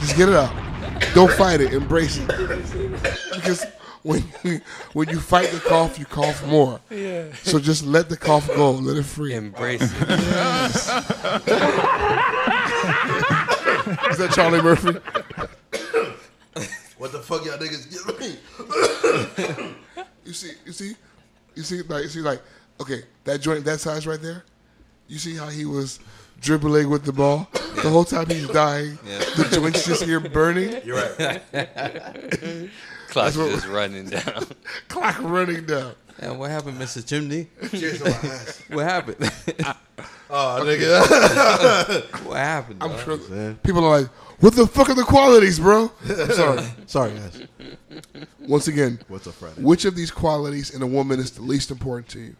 Just get it out. Don't fight it. Embrace it. Because when you, when you fight the cough, you cough more. Yeah. So just let the cough go. Let it free. Embrace it. Is that Charlie Murphy? What the fuck y'all niggas give me? You see, you see, you see, like, you see, like, okay, that joint, that size right there. You see how he was dribbling with the ball the whole time he's dying. Yeah. The joint's just here burning. You're right. *laughs* Clock what- just running *laughs* down. Clock running down. And what happened, Mr. Chimney? Cheers to my ass. *laughs* What happened? Oh, *laughs* nigga. what happened? I'm dog? sure Man. people are like, "What the fuck are the qualities, bro?" I'm sorry. Sorry, guys. Once again, What's up, Friday? which of these qualities in a woman is the least important to you?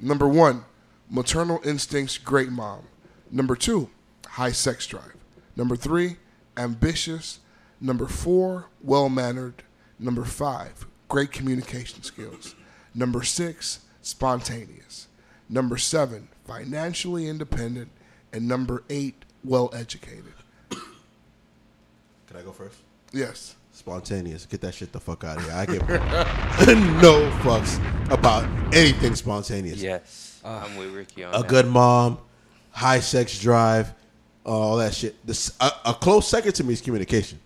Number one, maternal instincts, great mom. Number two, high sex drive. Number three, ambitious. Number four, well mannered. Number five, great communication skills. Number six, spontaneous. Number seven, financially independent. And number eight, well educated. Can I go first? Yes. Spontaneous. Get that shit the fuck out of here. I give *laughs* no fucks about anything spontaneous. yes, uh, I'm with Ricky on A that. good mom, high sex drive, all that shit. This, a, a close second to me is communication.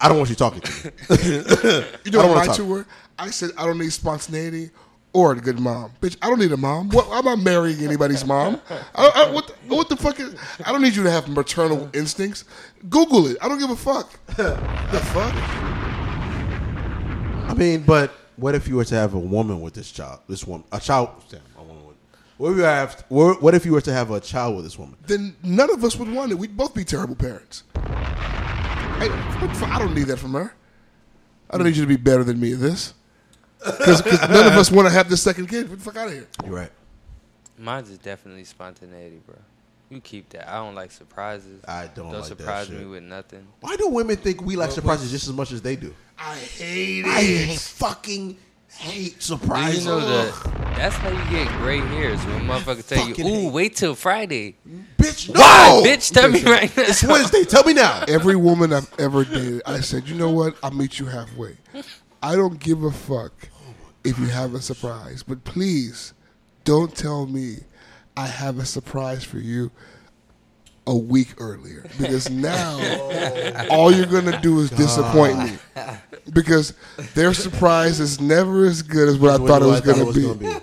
I don't want you talking to me. *laughs* You know what my two were? I said I don't need spontaneity or a good mom. Bitch, I don't need a mom. What, I'm not marrying anybody's mom. I, I, what, the, what the fuck is? I don't need you to have maternal instincts. Google it. I don't give a fuck. the fuck? I mean, but what if you were to have a woman with this child? This woman, a child. Damn, a woman with. What if you have? What if you were to have a child with this woman? Then none of us would want it. We'd both be terrible parents. Hey, what the fuck? I don't need that from her. I don't need you to be better than me at this. Because none of us want to have this second kid. Get the fuck out of here. You're right. Mine's is definitely spontaneity, bro. You keep that. I don't like surprises. I don't Don't like that surprise shit. me with nothing. Why do women think we like surprises just as much as they do? I hate it. I hate, fucking hate surprises. you know that? That's how you get gray hairs when motherfucker tell you, "Ooh, hate- wait till Friday." bitch? No, Why, bitch? Tell me right now. It's Wednesday. Tell me now. Every woman I've ever dated, I said, you know what? I'll meet you halfway. I don't give a fuck if you have a surprise, but please don't tell me I have a surprise for you a week earlier because *laughs* now all you're gonna do is disappoint me because their surprise is never as good as what I thought it was gonna be.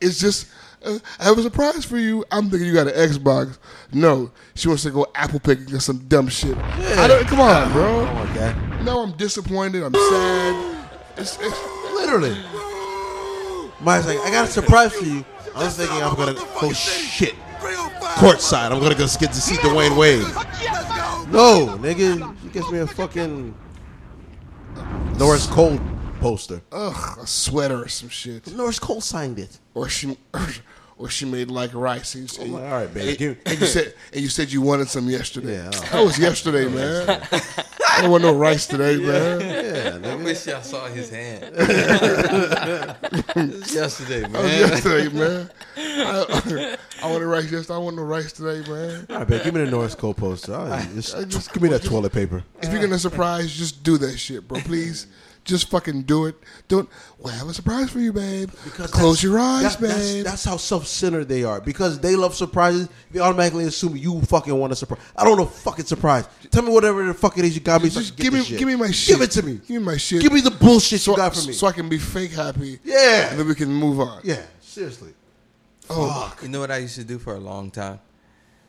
It's just, uh, I have a surprise for you. I'm thinking you got an Xbox. No, she wants to go apple picking or some dumb shit. I don't, come on, bro. that. No, I'm disappointed. I'm sad. It's, it's, Literally. Maya's like, I got a surprise for you. I was thinking I'm gonna oh shit. Courtside, I'm gonna go get to see Dwyane Wade. No, nigga, she gets me a fucking Norris Cole poster. ugh, a sweater or some shit. Norris Cole signed it. Or she, or she made like rice. And you, I'm like, oh, all right, baby. Give- and you said, and you said you wanted some yesterday. Yeah, oh. that was yesterday, man. I don't want no rice today, man. Yeah, I wish y'all saw his hand. *laughs* It's *laughs* yesterday, That was man. yesterday, man. *laughs* I, I want to rice yesterday. I want no rice today, man. All right, baby. Give me the Norris Cole poster. All right, just, just give me that toilet paper. If you're gonna surprise, just do that shit, bro. Please, just fucking do it. Don't. Well, I have a surprise for you, babe. Because Close your eyes, that- that's, babe. that's how self-centered they are. Because they love surprises, they automatically assume you fucking want a surprise. I don't know fucking surprise. Tell me whatever the fuck it is you got me. so just give me, shit. give me my shit. Give it to me. Give me my shit. Give me the bullshit so, you got for me. so I can be fake happy. Yeah. and then we can move on. yeah, seriously. Oh, You know what I used to do for a long time?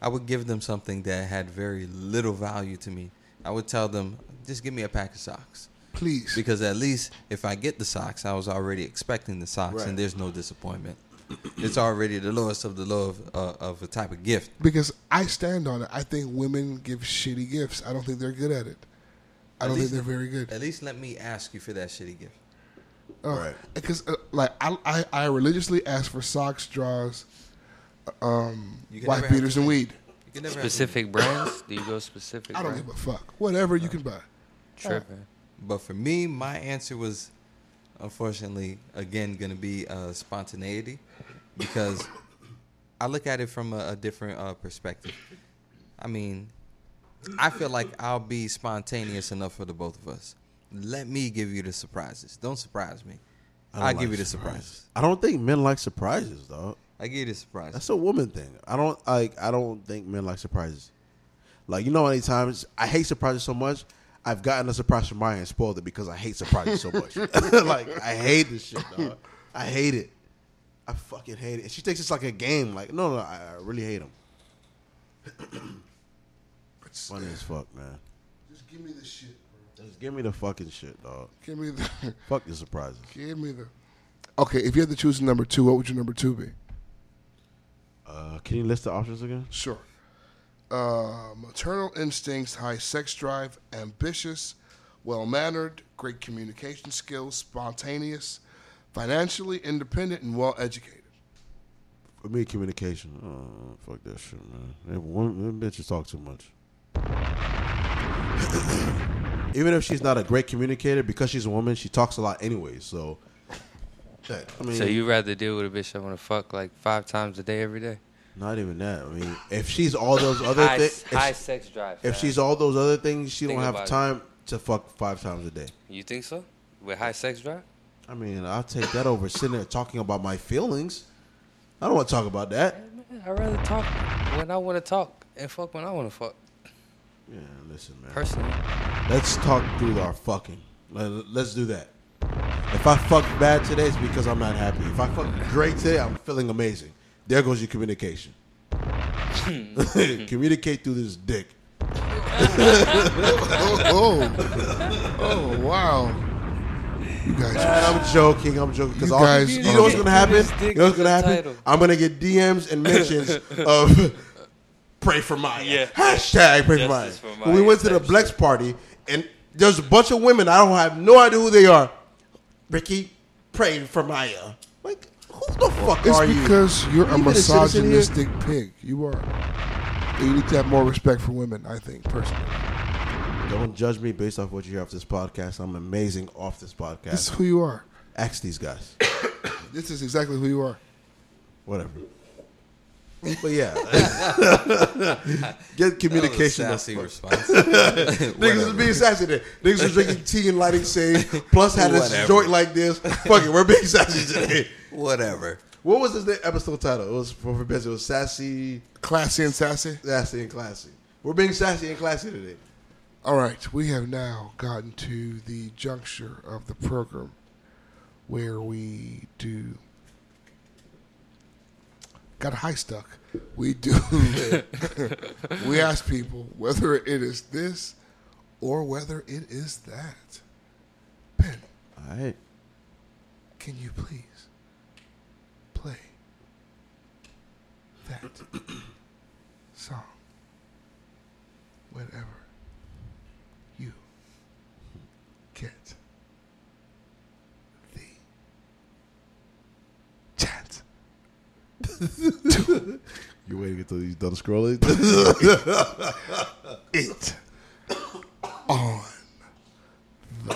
I would give them something that had very little value to me. I would tell them, just give me a pack of socks. Please. Because at least if I get the socks, I was already expecting the socks, Right. and there's no disappointment. it's already the lowest of the low of, uh, of a type of gift. Because I stand on it. I think women give shitty gifts. I don't think they're good at it. I At don't think they're very good. At least let me ask you for that shitty gift. Oh, Right. Because uh, like I, I I religiously ask for socks, draws, um, You white beaters, and weed. You can never Specific brands? Do you go specific? I don't brand? give a fuck. Whatever you can buy. Tripping. But for me, my answer was, unfortunately, again, going to be uh, spontaneity, because I look at it from a, a different uh, perspective. I mean, I feel like I'll be spontaneous enough for the both of us. Let me give you the surprises. Don't surprise me. I don't I'll give you the surprises. I don't think men like surprises, though. I give you the surprises. That's a woman thing. I don't like. I don't think men like surprises. Like you know, many times I hate surprises so much. I've gotten a surprise from Maya and spoiled it because I hate surprises so much. *laughs* like I hate this shit, dog. I hate it. I fucking hate it. And she takes this like a game. Like no, no, I, I really hate him. *clears throat* It's, Funny as fuck, man. Just give me the shit. Bro. Just give me the fucking shit, dog. Give me the. *laughs* Fuck your surprises. give me the. Okay, if you had to choose number two, what would your number two be? Uh, can you list the options again? Sure. Uh, maternal instincts, high sex drive, ambitious, well mannered, great communication skills, spontaneous, financially independent, and well educated. For me, communication. Oh, fuck that shit, man. Them women- them bitches talk too much. *coughs* Even if she's not a great communicator, because she's a woman, she talks a lot anyway. So, shit, I mean, So you rather deal with a bitch that want to fuck like five times a day every day? Not even that. I mean, if she's all those *laughs* other high, things, high if, sex drive. if fam. she's all those other things, she Think don't have about it. time to fuck five times a day. you think so? With high sex drive? I mean, I'll take that over sitting there talking about my feelings. I don't want to talk about that. I'd rather talk when I want to talk and fuck when I want to fuck. Yeah, listen, man. Personally, Let's talk through our fucking. Let- Let's do that. If I fuck bad today, it's because I'm not happy. If I fuck great today, I'm feeling amazing. There goes your communication. *laughs* Communicate through this dick. Oh, oh, oh, oh wow. You guys, I'm joking. I'm joking. Because You all guys you know what's gonna happen? You know what's gonna happen? title. I'm gonna get DMs and mentions of *laughs* pray for Maya. Yeah. Hashtag pray for Maya. Justice for When we went to the Blex party, and there's a bunch of women. I don't have no idea who they are. Ricky prayed for Maya. Like, who the fuck it's are you? because you're a You a citizen here? misogynistic pig. You are. You need to have more respect for women, I think, personally. Don't judge me based off what you hear off this podcast. I'm amazing off this podcast. This is who you are. Ask these guys. *coughs* This is exactly who you are. Whatever. But yeah, *laughs* get communication. That was a the sassy fuck- response. *laughs* Niggas was being sassy today. Niggas was drinking tea and lighting sage. *laughs* Plus had a joint like this. Fuck it, we're being sassy today. Whatever. What was this episode title? It was for for Benz. It was sassy, Classy and sassy. sassy and classy. We're being sassy and classy today. All right, we have now gotten to the juncture of the program where we do. Got high stuck. We do. *laughs* we ask people whether it is this or whether it is that. Ben, All right. can you please play that *clears throat* song whenever you get the chance? *laughs* You're waiting until he's done scrolling? *laughs* It on the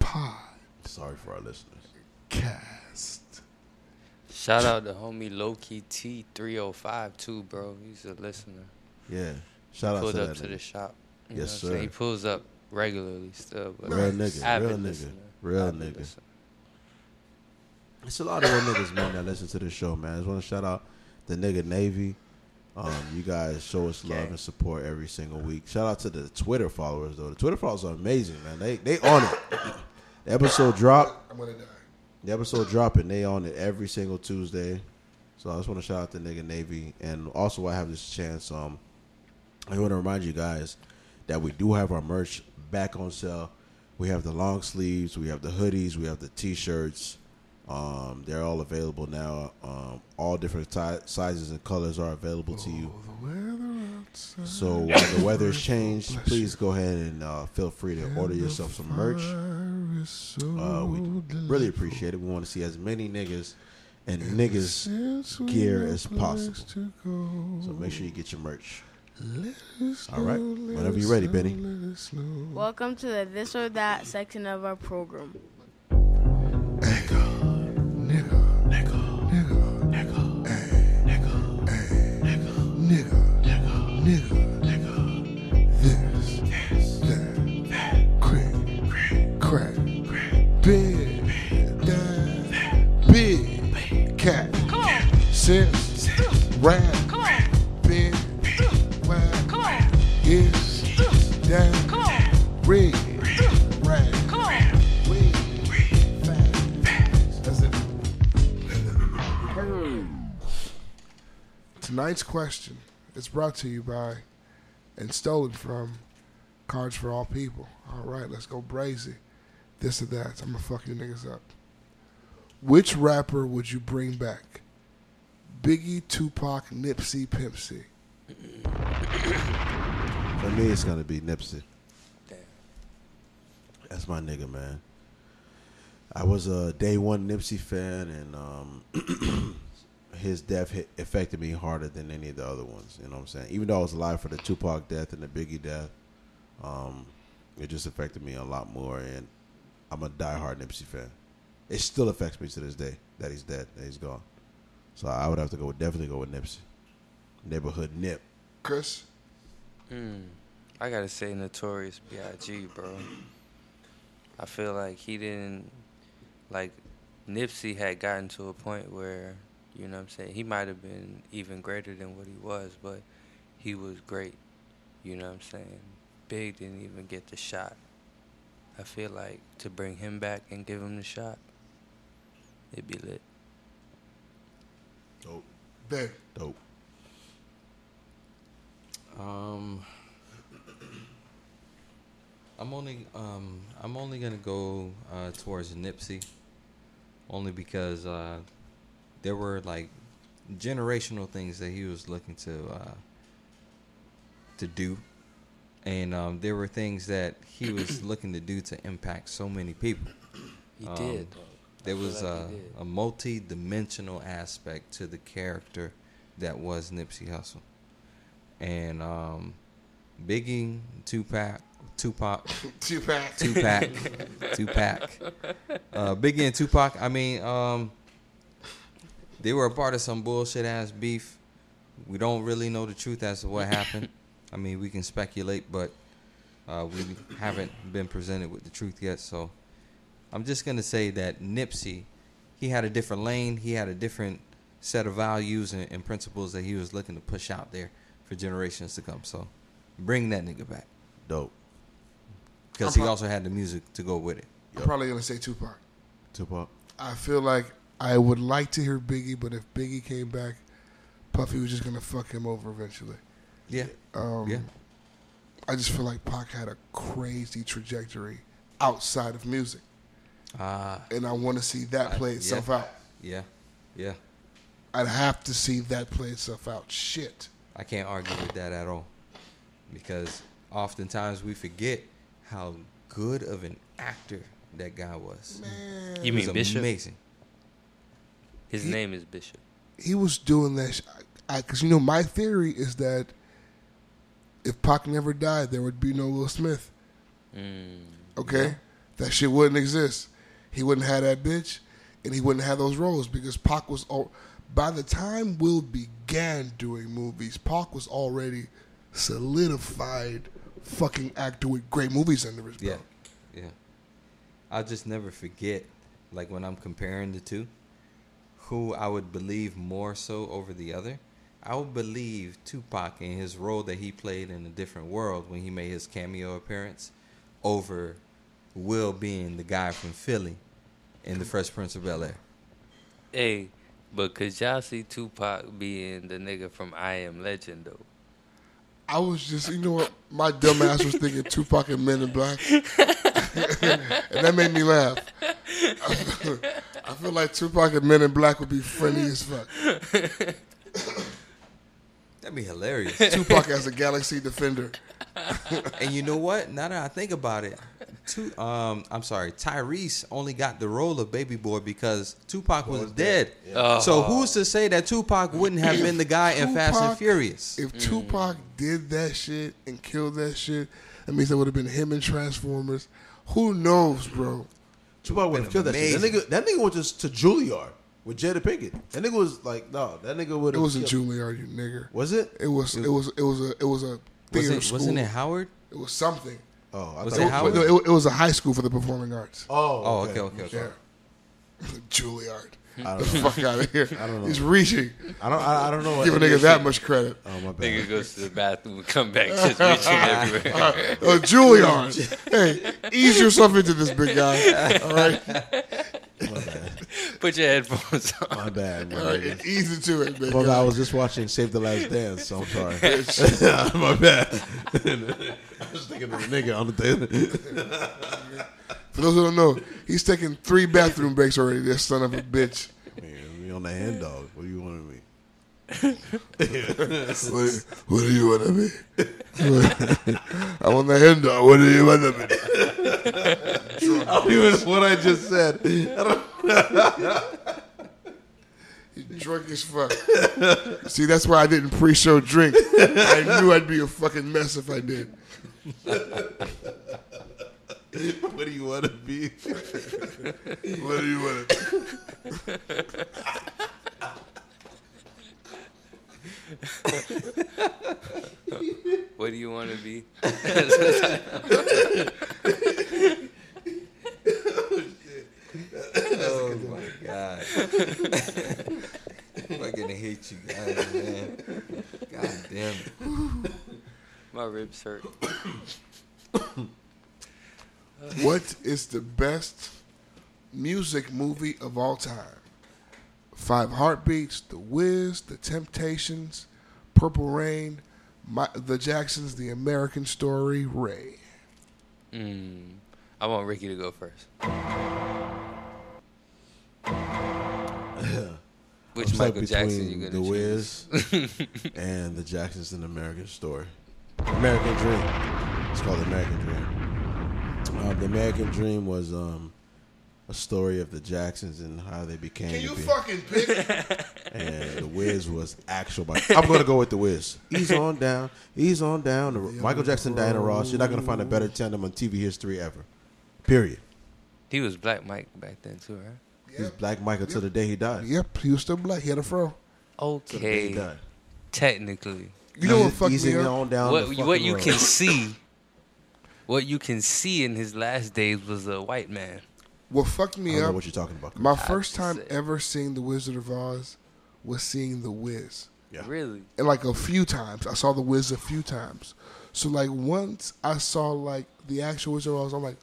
podcast. Sorry for our listeners. Shout out to homie Lowkey T three hundred five too, bro. He's a listener. Yeah. Shout out Pulled to up that. to the shop. You Yes, know what I'm saying? sir. He pulls up regularly still, but Real nigga, avid real nigga, listener. real Avid nigga. listener. It's a lot of real niggas, man, that listen to this show, man. I just want to shout out the nigga Navy. Um, you guys show us love and support every single week. Shout out to the Twitter followers, though. The Twitter followers are amazing, man. They they on it. *coughs* The episode dropped. I'm gonna die. The episode dropping. They on it every single Tuesday. So I just want to shout out to nigga Navy, and also I have this chance. Um, I want to remind you guys that we do have our merch back on sale. We have the long sleeves, we have the hoodies, we have the t-shirts. Um, they're all available now. Um, all different ti sizes and colors are available to you. The So while the weather's changed, please go ahead and uh, feel free to order yourself the some merch. Fire is so Uh, we really appreciate it. We want to see as many niggas and niggas gear as possible. to go, So make sure you get your merch. let All right. Whenever you're ready, know, Benny. let us know. Welcome to the this or that section of our program. Nigga, cat, sis, rat, big, whack, is, that, rig, rat, wig, fat. That's it. Tonight's question is brought to you by and stolen from Cards for All People. All right, let's go brazy. This or that. I'm gonna fuck you niggas up. Which rapper would you bring back? Biggie, Tupac, Nipsey, Pimp C. For me, it's gonna be Nipsey. Damn. That's my nigga, man. I was a day one Nipsey fan, and um, *clears throat* his death hit, affected me harder than any of the other ones. You know what I'm saying? Even though I was alive for the Tupac death and the Biggie death, um, it just affected me a lot more. And I'm a diehard Nipsey fan. It still affects me to this day that he's dead, that he's gone. So I would have to go definitely go with Nipsey. Neighborhood Nip. Chris? Hmm. I gotta say, Notorious B.I.G., bro. I feel like he didn't like Nipsey had gotten to a point where you know what I'm saying he might have been even greater than what he was, but he was great. You know what I'm saying? Big didn't even get the shot. I feel like to bring him back and give him the shot, it'd be lit. Dope. Babe. Dope. Um, I'm only um I'm only gonna go uh, towards Nipsey, only because uh, there were like generational things that he was looking to uh, to do, and um, there were things that he was looking to do to impact so many people. He Um, did. There was like a, a multi-dimensional aspect to the character that was Nipsey Hussle, and um, Biggie, Tupac, Tupac, *laughs* Tupac. Tupac, Tupac, uh, Biggie and Tupac. I mean, um, they were a part of some bullshit ass beef. We don't really know the truth as to what happened. I mean, we can speculate, but uh, we haven't been presented with the truth yet. So I'm just gonna say that Nipsey, he had a different lane. He had a different set of values and, and principles that he was looking to push out there for generations to come. So bring that nigga back Dope. because he pro- also had the music to go with it. I'm probably gonna say Tupac. Tupac. I feel like I would like to hear Biggie, but if Biggie came back, Puffy was just gonna fuck him over eventually. Yeah, Um, yeah. I just feel like Pac had a crazy trajectory outside of music, Ah, and I want to see that I- play yeah. itself out. yeah, yeah. I'd have to see that play itself out. Shit. I can't argue with that at all because oftentimes we forget how good of an actor that guy was. Man, You mean was Bishop? Amazing. His He- name is Bishop. he was doing that. Sh- Cause you know my theory is that if Pac never died, there would be no Will Smith. Mm. Okay, that shit wouldn't exist. He wouldn't have that bitch, and he wouldn't have those roles because Pac was. All, by the time Will began doing movies, Pac was already solidified fucking actor with great movies under his belt. yeah. yeah. I'll just never forget, like when I'm comparing the two, who I would believe more so over the other. I would believe Tupac in his role that he played in a different world when he made his cameo appearance over Will being the guy from Philly in the Fresh Prince of Bel Air. Hey, but could y'all see Tupac being the nigga from I Am Legend though? I was just, you know what? My dumb ass was thinking Tupac and Men in Black, *laughs* and that made me laugh. *laughs* I feel like Tupac and Men in Black would be friendly as fuck. That'd be hilarious. *laughs* Tupac as a Galaxy Defender. *laughs* and you know what? Now that I think about it, two, um, I'm sorry, Tyrese only got the role of Baby Boy because Tupac was, dead. Oh. So who's to say that Tupac wouldn't have been the guy in Fast and Furious? If Tupac did that shit and killed that shit, that means it would have been him in Transformers. Who knows, bro? Tupac would have killed that shit. That nigga, that nigga went just to Juilliard with Jada Pinkett. That nigga was like, no, that nigga would It wasn't Juilliard, you nigger. Was it? It was. It was. It was a. It was a theater Wasn't, school. wasn't it Howard? It was something. Oh, I Was thought it was- Howard? No, it, it was a high school for the performing arts. Oh, Oh, okay, okay, okay. Yeah. *laughs* Juilliard. I don't the know. *laughs* fuck out of here. I don't know. He's reaching. I don't. I, I don't know. Give a nigga that much credit. Oh my bad. Nigga goes to the bathroom and come back just reaching *laughs* everywhere. Uh, Juilliard. hey, ease yourself into this big guy. All right. My bad. Put your headphones on. My bad. My All bad. right. It, big Well, I was just watching Save the Last Dance, so I'm sorry. *laughs* *laughs* My bad. *laughs* I was thinking of the nigga on the thing. For those who don't know, he's taking three bathroom breaks already. This son of a bitch. Man, me on the hand dog. What do you want of me? What, what do you *laughs* want to be? I'm on the hand dog. What do you want to be? *laughs* I even what I just said. *laughs* I drunk as fuck. See, that's why I didn't pre-show drink. I knew I'd be a fucking mess if I did. what do you want to be? What do you want to me? What do you want to be? *laughs* Oh my god. I'm fucking hate you guys, man. God damn it. My ribs hurt. What is the best music movie of all time? Five Heartbeats, The Wiz, The Temptations, Purple Rain, My, The Jacksons, The American Story, Ray. Mm. I want Ricky to go first. *coughs* Which I'm Michael Jackson between you gonna The choose? Wiz *laughs* and the Jacksons in American Story. American Dream. It's called American Dream. Uh, the American Dream was um, a story of the Jacksons and how they became. Can you be. fucking pick? *laughs* and the Wiz was actual. But *laughs* I'm gonna go with the Wiz. He's on down. He's on down. The- Michael Jackson, Diana Ross. You're not gonna find a better tandem on TV history ever. Period. He was Black Mike back then too, right? He's Black Michael till the day he died. Yep, he was still black. He had a fro. Till the day he Okay, died. technically, You know what Easy- fucked easing me it up? on down what the what you road. can *laughs* see, what you can see in his last days was a white man. What fucked I me don't know what you're talking about. My I'd first time say- ever seeing The Wizard of Oz was seeing The Wiz. Yeah. Really? and like a few times. I saw the Wiz a few times. So like once I saw like the actual Wizard of Oz, I'm like,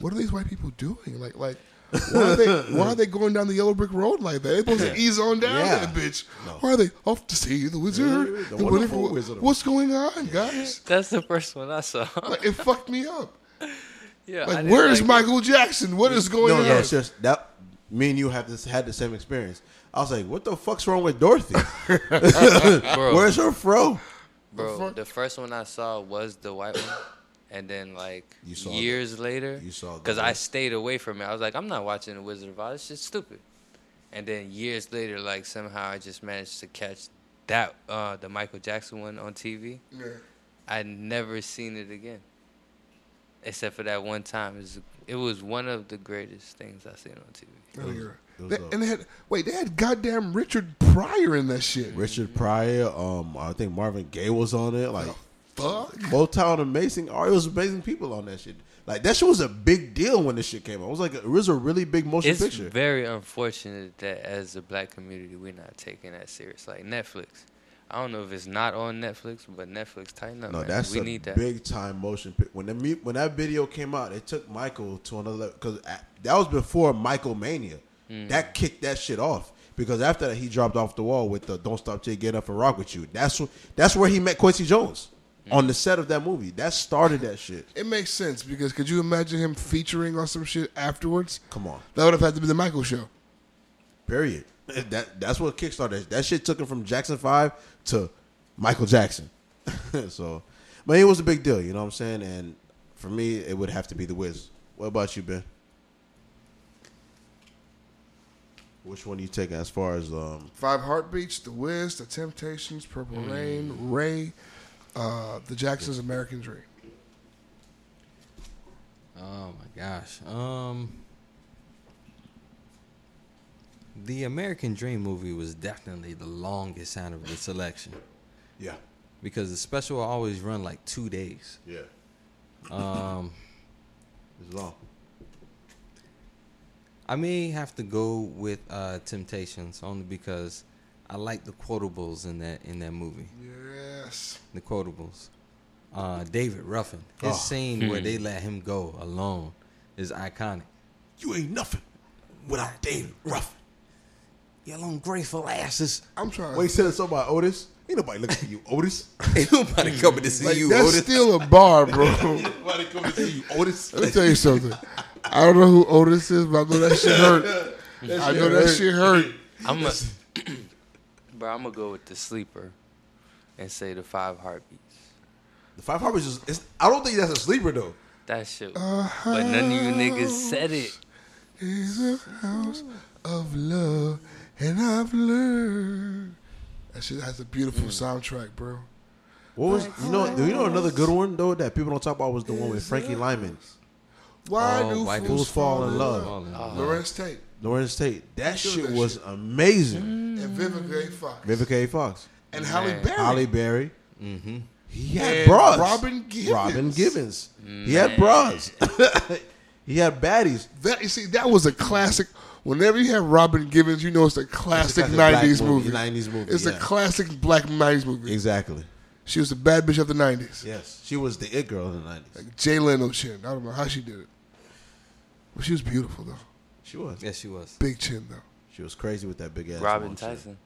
what are these white people doing? Like like why are they *laughs* why are they going down the yellow brick road like that? They're supposed to ease on down Yeah. that bitch. No. Why are they off to see the wizard? The The wonderful wonderful- Wizard What's going on, guys? That's the first one I saw. Like it fucked me up. Yeah, Like didn't where's like it. Michael Jackson? What is going no, on? no, it's just that. Me and you have this had the same experience. I was like, "What the fuck's wrong with Dorothy? *laughs* Where's her fro?" bro, fuck? the first one I saw was the white one, and then like You saw years later, you saw because I stayed away from it. I was like, I'm not watching the Wizard of Oz. It's just stupid. And then years later, like somehow I just managed to catch that uh, the Michael Jackson one on TV. Yeah. I'd never seen it again, except for that one time. It was, it was one of the greatest things I've seen on TV. I think you're- It was, They- and they had wait, they had goddamn Richard Pryor in that shit. Richard Pryor, um, I think Marvin Gaye was on it. Like Fuck. Motown, amazing. All it was amazing people on that shit. Like that shit was a big deal when this shit came out. It was like it was a really big motion It's picture. very unfortunate that as a black community we're not taking that serious. Like Netflix, I don't know if it's not on Netflix, but Netflix tighten up. No, man. that's we a need that. big time motion. pic- When the when that video came out, it took Michael to another level because that was before Michael Mania. Mm. That kicked that shit off because after that he dropped off the wall with the "Don't Stop Till You Get Up and Rock with You." That's wh- that's where he met Quincy Jones Mm. on the set of that movie. That started that shit. It makes sense because could you imagine him featuring on some shit afterwards? Come on, That would have had to be the Michael show. period. *laughs* That that's what kickstarted. That shit took him from Jackson Five to Michael Jackson. *laughs* so, but it was a big deal. You know what I'm saying? And for me, it would have to be the Wiz. What about you, Ben? Which one are you taking as far as um Five Heartbeats, The Wiz, The Temptations, Purple Mm. Rain, Ray, uh, The Jacksons, American Dream. Oh my gosh. Um The American Dream movie was definitely the longest out of the selection Yeah. because the special will always run like 2 days. Yeah. Um *laughs* It's long. I may have to go with uh Temptations only because I like the quotables in that in that movie. Yes. The quotables. Uh David Ruffin. His Oh. scene where they let him go alone is iconic. You ain't nothing without David Ruffin. Y'all ungrateful asses. I'm trying. Wait, said something about Otis? Ain't nobody looking for you, Otis. *laughs* Ain't nobody coming to see like, you, that's Otis. still a bar, bro. *laughs* nobody coming to see you, Otis. Let me tell you something. I don't know who Otis is, but I know that shit hurt. *laughs* I know that shit hurt. I'm a, *clears throat* bro. I'm gonna go with the sleeper, and say the five heartbeats. The Five Heartbeats is. It's, I don't think that's a sleeper though. That shit. But none of you niggas said it. It's a house of love, and I've learned. That shit has a beautiful mm. soundtrack, bro. What was you know? You know another good one though that people don't talk about was the one with Frankie Lymon, Why Oh, do Why Do fools Fools Fall in Love. Fall in love. Uh-huh. Larenz Tate Lawrence Tate. That shit that was shit. amazing. Mm. and Vivica A. Fox Vivica A. Fox, and Halle Berry. Halle Berry. Mm-hmm. He had And bras. Robin Givens. Robin Givens. He had bras. *laughs* he had baddies. That you see, that was a classic. Whenever you have Robin Givens, you know it's a classic classic black '90s movie, movie. 90s movie, It's yeah. a classic black '90s movie. Exactly. She was the bad bitch of the '90s. Yes, she was the it girl in the nineties. Like Jay Leno chin. I don't know how she did it, but she was beautiful though. She was. Yes, she was. Big chin though. She was crazy with that big ass. Robin long shit.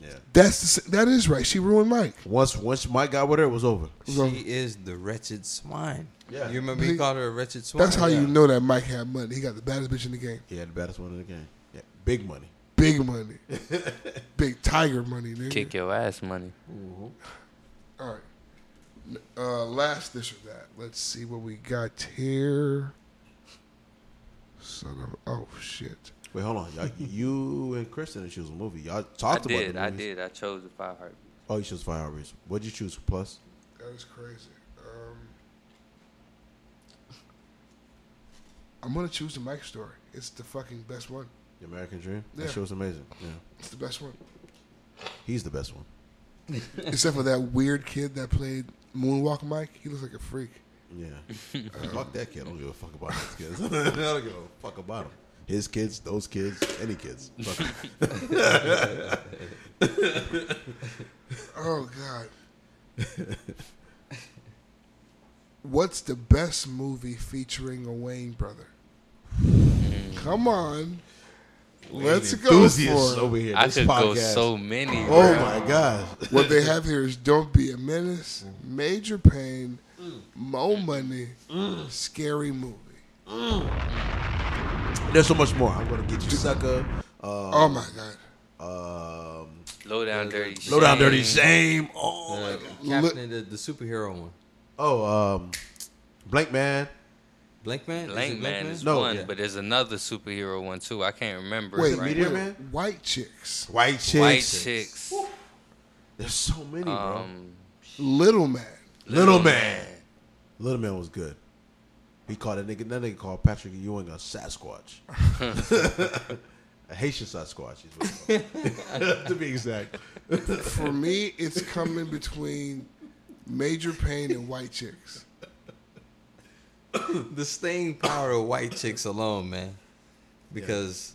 Tyson. Yeah. That's the, that is right. She ruined Mike. Once once Mike got with her, it was over. She is the wretched swine. Yeah. You remember He- he called her a wretched swine? That's how yeah. you know that Mike had money. He got the baddest bitch in the game. He had the baddest one in the game. Yeah, big money. Big money. *laughs* Big tiger money, nigga. Kick your ass, money. All right. Uh, last this or that. Let's see what we got here. Son of oh shit. Wait, hold on. Y'all, *laughs* you and Kristen didn't choose a movie. Y'all I talked about did. the I did. I chose the five heartbeats. Oh, you chose Fire Heartbeats. What'd you choose? Plus. That is crazy. Um, I'm gonna choose the Mike story. It's the fucking best one. The American Dream. Yeah. That shit was amazing. Yeah, It's the best one. he's the best one. *laughs* Except for that weird kid that played Moonwalk Mike. He looks like a freak. Yeah. *laughs* fuck that kid. I don't give a fuck about his kids. I don't give a fuck about him. His kids, those kids, any kids. *laughs* *laughs* Oh God. What's the best movie featuring a Wayne brother? Hmm. Come on. Let's go for it. over here. I This could go so many. Oh bro. my gosh. What they have here is Don't Be a Menace, Major Payne, mm. Mo Money, mm. Scary Movie. There's so much more. I'm gonna get you, sucker. Uh, Oh my God. um, Low down dirty. low down dirty shame. shame. Oh, my Uh, God. Captain, the, the superhero one. oh, um, Blankman. Blank Man? Is it Blankman is No, one, yeah. but there's another superhero one too. I can't remember. Wait, it right Meteor wait, Man? White Chicks, White Chicks. White chicks. There's so many, bro. Um, Little Man. Little Man. Little Man was good. He called that nigga. That nigga called Patrick Ewing a Sasquatch. a Haitian Sasquatch. Is what *laughs* to be exact. For me, it's coming between Major Payne and White Chicks. The staying power of white chicks alone, man. Because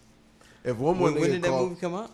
If one more when, when nigga did that called, movie come out?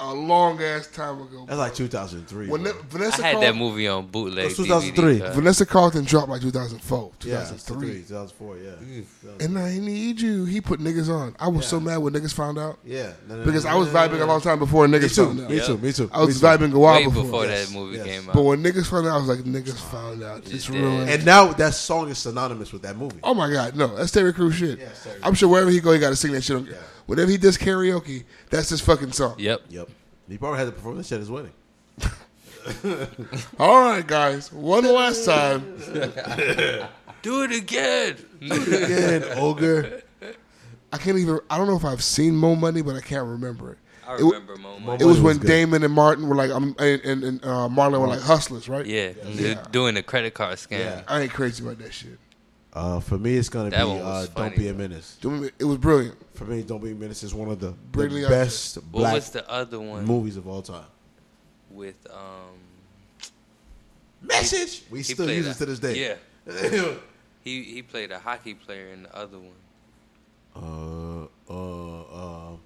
A long ass time ago. That's like 2003. When bro. Vanessa I had that movie on bootleg. That's 2003. DVD. Vanessa Carlton dropped like 2004, 2003, yeah, 2003. 2004, yeah. And I need you. He put niggas on. I was so mad when niggas found out Yeah. No, no, because no, I was no, no, vibing no. a long time before niggas too. found out. Me too. Me too. I was too. vibing a while Way before. before Yes, that movie yes. came out. But when niggas found out, I was like, niggas found out. It's did. ruined. And now that song is synonymous with that movie. Oh my God, no, that's Terry Crews shit. Yeah, Terry I'm sure wherever he go, he got to sing that shit. On, Whenever he does karaoke, that's his fucking song. Yep. Yep. He probably had to perform this shit at his wedding. *laughs* All right, guys, one last time. *laughs* Do it again. Do it again, ogre. I can't even. I don't know if I've seen Mo Money, but I can't remember it. I It wa- remember Mo It Money. Money was was when good. Damon and Martin were like, um, and, and, and uh, Marlon were like hustlers, right? Yeah, Yeah. doing the credit card scam. Yeah. I ain't crazy about that shit. Uh, for me, it's gonna That be one was uh, funny, "Don't Be a though. Menace." It was brilliant. For me, "Don't Be a Menace" is one of the, the Brilliantly best What black was the other one movies of all time. with um? Message. We he still played use a- it to this day. Yeah, *laughs* he he played a hockey player in the other one. uh, uh, uh.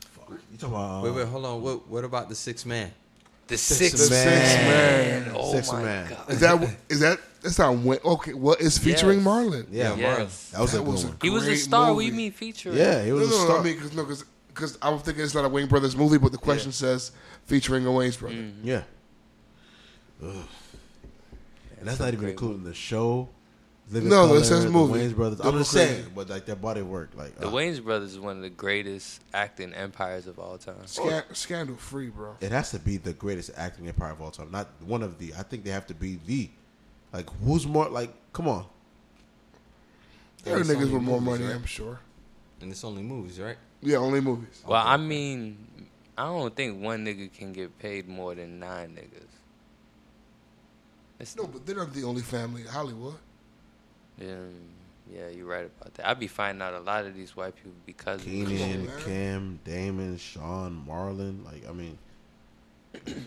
Fuck. You talking about? Uh, Wait, wait, hold on. What, what about the six man? The Sixth Sixth Man. Man. Oh my Man. god. Is that is that that's not when? Okay, what is featuring Yes. Marlon? Yeah, Yes. that was a That good was a. He was a star. movie. We mean featuring. Yeah, he was no, a no, star. I mean, because no, because cause I'm thinking it's not a Wayne Brothers movie, but the question says featuring a Wayne's brother. Mm. yeah. Ugh. And that's not even great including the show. Living No, Color, it says the movie. Wayne's Brothers. I'm just saying, but like their body work, like The uh, Wayans brothers is one of the greatest acting empires of all time. Scan- scandal free, bro. it has to be the greatest acting empire of all time. Not one of the. I think they have to be the. Like who's more? Like come on. There are niggas with more movies, money, right? I'm sure. And it's only movies, right? Yeah, only movies. Well, I mean, I don't think one nigga can get paid more than nine niggas. It's, No, but they're not the only family in Hollywood. yeah, yeah, you're right about that. I'd be finding out a lot of these white people because of this Keenen, shit. Cam, Damon, Sean, Marlon. Like I mean, *clears throat*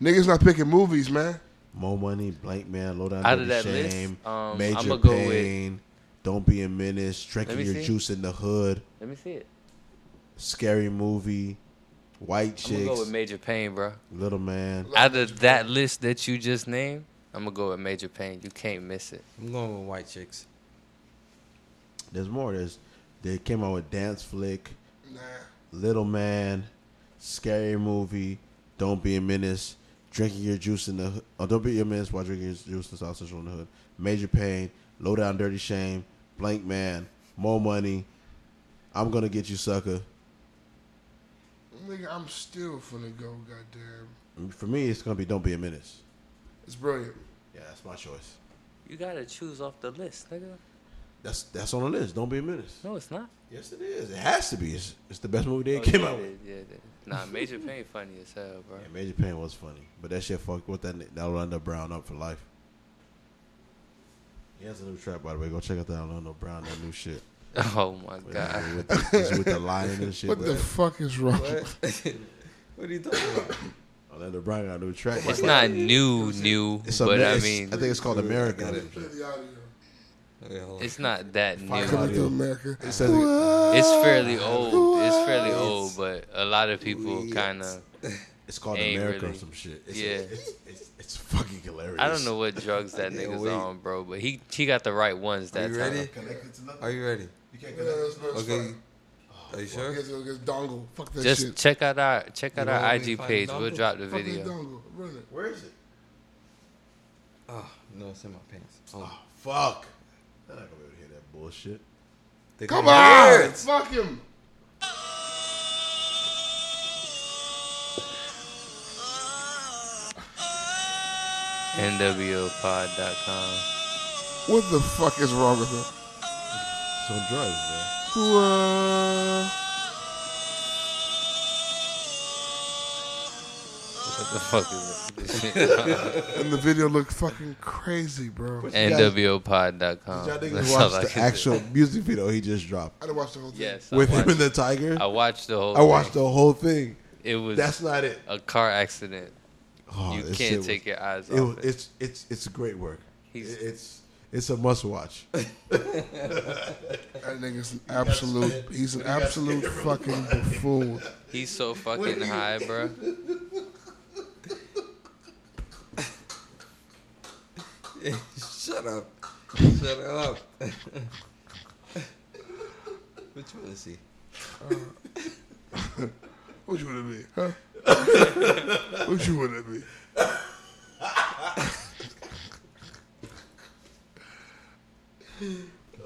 Niggas not picking movies, man. Mo Money, Blankman, Low Down Out Dirty of that list, Shame, um, Major I'ma go with- Pain, Don't Be a Menace, Drinking me Your see. Juice in the Hood, Let me see it. Scary Movie, White I'm gonna Chicks, go with Major Payne, bro. Little Man. Out of that list that you just named, I'm gonna go with Major Payne. You can't miss it. I'm going with White Chicks. There's more. There's they came out with Dance Flick, Nah. Little Man, Scary Movie, Don't Be a Menace, Drinking Your Juice in the Hood. Oh, Don't Be a Menace while drinking your juice in South Central in the Hood. Major Payne, Low Down Dirty Shame, Blankman, More Money, I'm Gonna Get You Sucker. Nigga, I'm still finna go, goddamn. For me, it's gonna be Don't Be a Menace. It's brilliant. Yeah, that's my choice. You gotta choose off the list, nigga. That's that's on the list. Don't Be a Menace. No, it's not. Yes, it is. It has to be. It's, it's the best movie they Oh, came yeah, out with. is, Yeah, it is. Nah, *laughs* Major Payne funny as hell, bro. Yeah, Major Payne was funny, but that shit fucked with that that Orlando Brown up for life. He has a new track, by the way. Go check out that Orlando Brown, that new shit. *laughs* Oh my With, god. with the, he's with the lion and shit. What the but fuck is wrong? *laughs* what are you talking about? Orlando Brown got a new track. It's not new, new, It's but I it's- mean, I think it's called America. got or it. some shit. the audio. Okay, hold on. it's not that new. Coming to America. It says It's fairly old. It's fairly old, but a lot of people kind of. it's called Ain't America or some shit. It's, Yeah. it's, it's, it's fucking hilarious. I don't know what drugs that *laughs* can't nigga's wait. on, bro, but he he got the right ones Are that you time. ready? Connected to? Are you ready? You can't connect. that's- that's Okay. fine. Are you oh, sure? Guess get dongle. Fuck that Just shit. check out our check out You our want me to IG page. the We'll drop the Fuck video. dongle. Where is it? Oh, no, it's in my pants. Hold on. Oh, fuck. I'm not gonna be able to hear that bullshit. They Come gonna on! Fuck him. NWOpod.com. What the fuck is wrong with him? Some drugs, man. Whoa. What the fuck is this shit? *laughs* And the video looked fucking crazy, bro. NWOpod.com. Y'all niggas That's all I watched the can say. actual music video he just dropped I didn't watch the whole thing. Yes, I with him watched, and the tiger. I watched the whole. I watched thing. the whole thing. It was That's not it. a car accident. Oh, you can't shit was- take your eyes off it. it's it's it's great work. He's- it's It's a must watch. *laughs* That nigga's an absolute. He's an absolute fucking buffoon. He's so fucking high, bro. *laughs* Shut up. Shut up. *laughs* what you want to see? What you want to be, huh? What you want to be?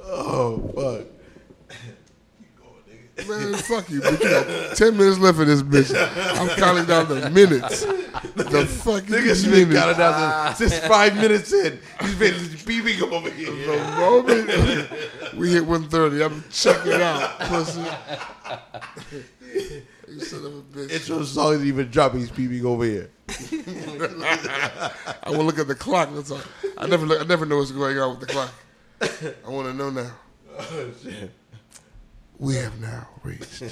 Oh fuck. Man, fuck you. But you got ten minutes left in this bitch. I'm counting down the minutes. The fucking Niggas been minutes. counting down since five minutes in. He's been beeping him over here. The moment we hit 130, I'm checking out, pussy. You son of a bitch. Intro song didn't even drop. He's beeping over here. *laughs* I want to look at the clock. That's all. I never, look, I never know what's going on with the clock. I want to know now. Oh, *laughs* shit. We have now reached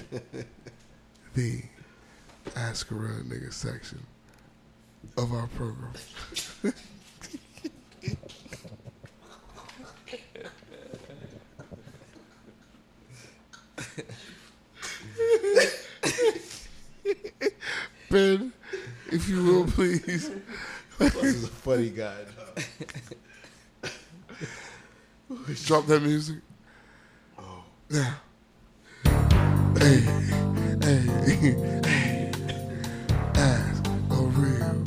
the Ask a Real Nigga section of our program. *laughs* Ben, if you will, please. This is a funny guy. Drop that music. Oh. Yeah. Hey, hey, hey. Ask a real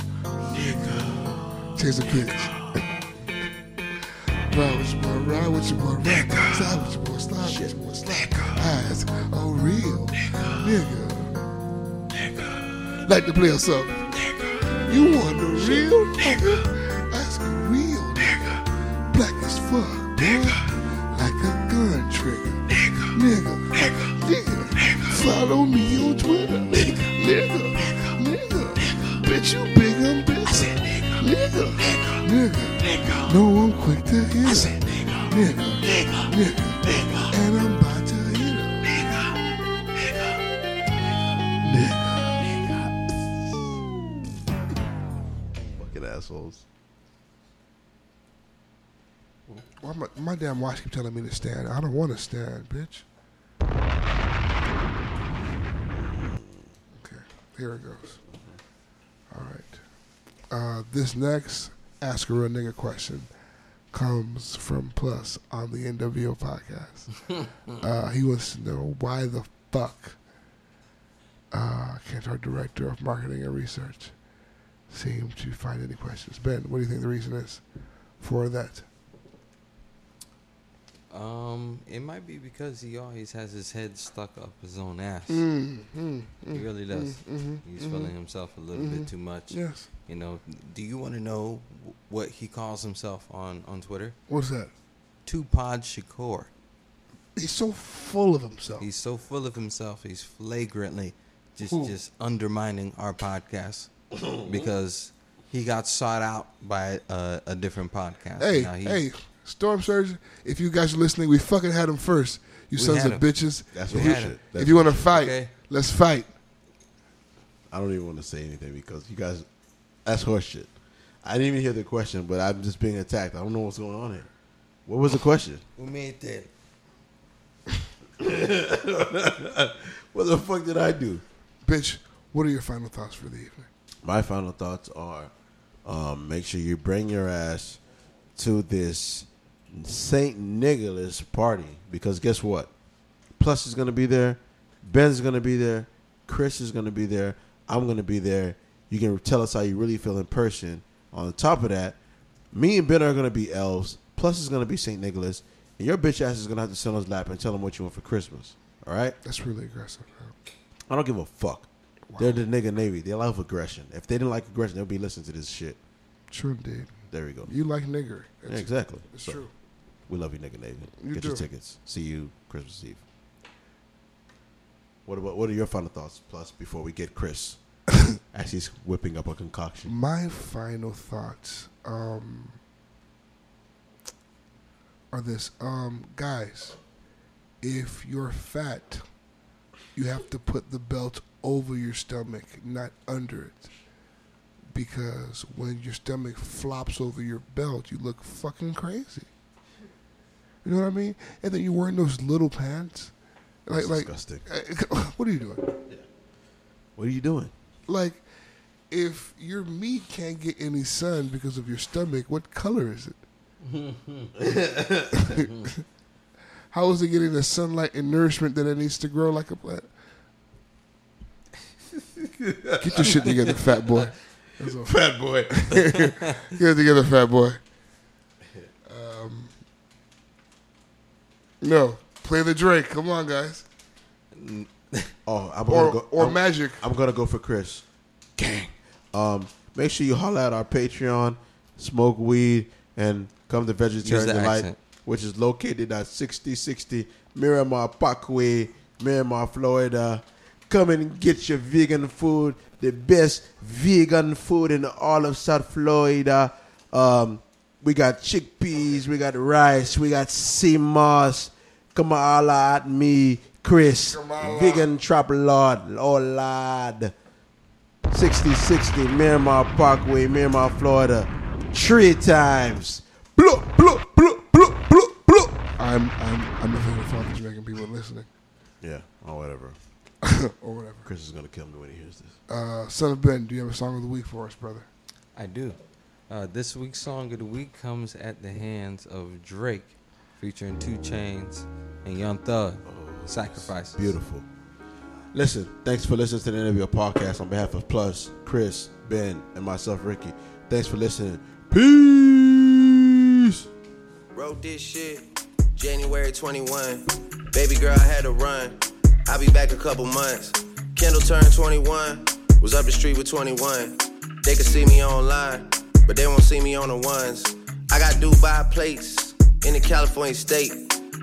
nigga. Change the pitch. Ride with your boy, ride with your boy, ride. Slide with your boy, slide with your boy, slide. Ask a real nigga. Like to play us up. You want the real nigga? Ask a real nigga. Black as fuck, nigga. Like a gun trigger. Nigga. Nigga. Nigga. Nigga. Follow me on Twitter. Nigga. Nigga. Nigga. Bitch, you big, I'm. Nigga. Nigga. Nigga. No, I'm quick to hit her. Nigga. Nigga. Nigga. And I'm about to hit her. Nigga. Nigga. Fucking assholes. Why my, my damn watch keep telling me to stand. I don't want to stand, bitch. Okay, here it goes. All right. Uh, this next Ask a Real Nigga question comes from Plus on the NWO podcast. *laughs* uh, he wants to know why the fuck uh, can't our director of marketing and research seem to find any questions? Ben, what do you think the reason is for that? Um, it might be because he always has his head stuck up his own ass. Mm, mm, He really does. mhm, He's mhm. feeling himself a little Mhm. bit too much. Yes. You know, do you want to know what he calls himself on on Twitter? What's that? Tupad Shakur. He's so full of himself. He's so full of himself. He's flagrantly just Who? just undermining our podcast because he got sought out by a, a different podcast. hey, hey, Storm Surge, if you guys are listening, we fucking had him first. You We sons had of him. bitches. That's if what you, shit. if That's you want to bullshit. fight, Okay. let's fight. I don't even want to say anything because you guys, that's horseshit. I didn't even hear the question, but I'm just being attacked. I don't know what's going on here. What was the question? *laughs* Who made that? *laughs* What the fuck did I do? Bitch, what are your final thoughts for the evening? My final thoughts are: um, make sure you bring your ass to this Saint Nicholas party because guess what? Plus is gonna be there, Ben's gonna be there, Chris is gonna be there, I'm gonna be there. You can tell us how you really feel in person. On top of that, me and Ben are gonna be elves. Plus is gonna be Saint Nicholas, and your bitch ass is gonna have to sit on his lap and tell him what you want for Christmas. All right? That's really aggressive. Man. I don't give a fuck. They're the nigga Navy. They love aggression. If they didn't like aggression, they'll be listening to this shit. True indeed. There we go. You like nigger. Yeah, exactly. It's So, true. We love you, nigga Navy. You Get your tickets. See you Christmas Eve. What about what are your final thoughts? Plus, before we get Chris, *coughs* as he's whipping up a concoction. My final thoughts um, are this. Um, guys, if you're fat, you have to put the belt over your stomach, not under it. Because when your stomach flops over your belt, you look fucking crazy. You know what I mean? And then you're wearing those little pants. Like, That's like, disgusting. Eh, eh, *laughs* what are you doing? What are you doing? Like, if your meat can't get any sun because of your stomach, what color is it? *laughs* How is it getting the sunlight and nourishment that it needs to grow like a plant? Get your shit together, fat boy. *laughs* Fat boy. Get it together, fat boy. No, play the Drake. Come on, guys. *laughs* Oh, I'm Or gonna go. or I'm, Magic. I'm gonna go for Chris. Gang. Um, make sure you holler at our Patreon, smoke weed, and come to Vegetarian Use the Delight, accent. which is located at 6060 Miramar Parkway, Miramar, Florida. Come and get your vegan food, the best vegan food in all of South Florida. Um, we got chickpeas, we got rice, we got sea moss. Come on, holla at me, Chris, vegan trap lord, oh lord. 6060 Miramar Parkway, Miramar, Florida. Three times. Bloop, bloop, bloop, bloop, bloop, bloop. I'm I'm I'm the favorite father Jamaican people listening Yeah, or whatever. *laughs* or whatever. Chris is gonna kill me when he hears this. Uh, Son of Ben, do you have a song of the week for us, brother? I do. Uh, this week's song of the week comes at the hands of Drake, featuring Two Chainz and Young Thug. Oh, Sacrifice. Beautiful. Listen, thanks for listening to the interview podcast on behalf of Plus, Chris, Ben, and myself, Ricky. Thanks for listening. Peace. Wrote this shit January 21. Baby girl, I had to run. I'll be back a couple months. Kendall turned 21. Was up the street with 21. They could see me online, but they won't see me on the ones. I got Dubai plates in the California state.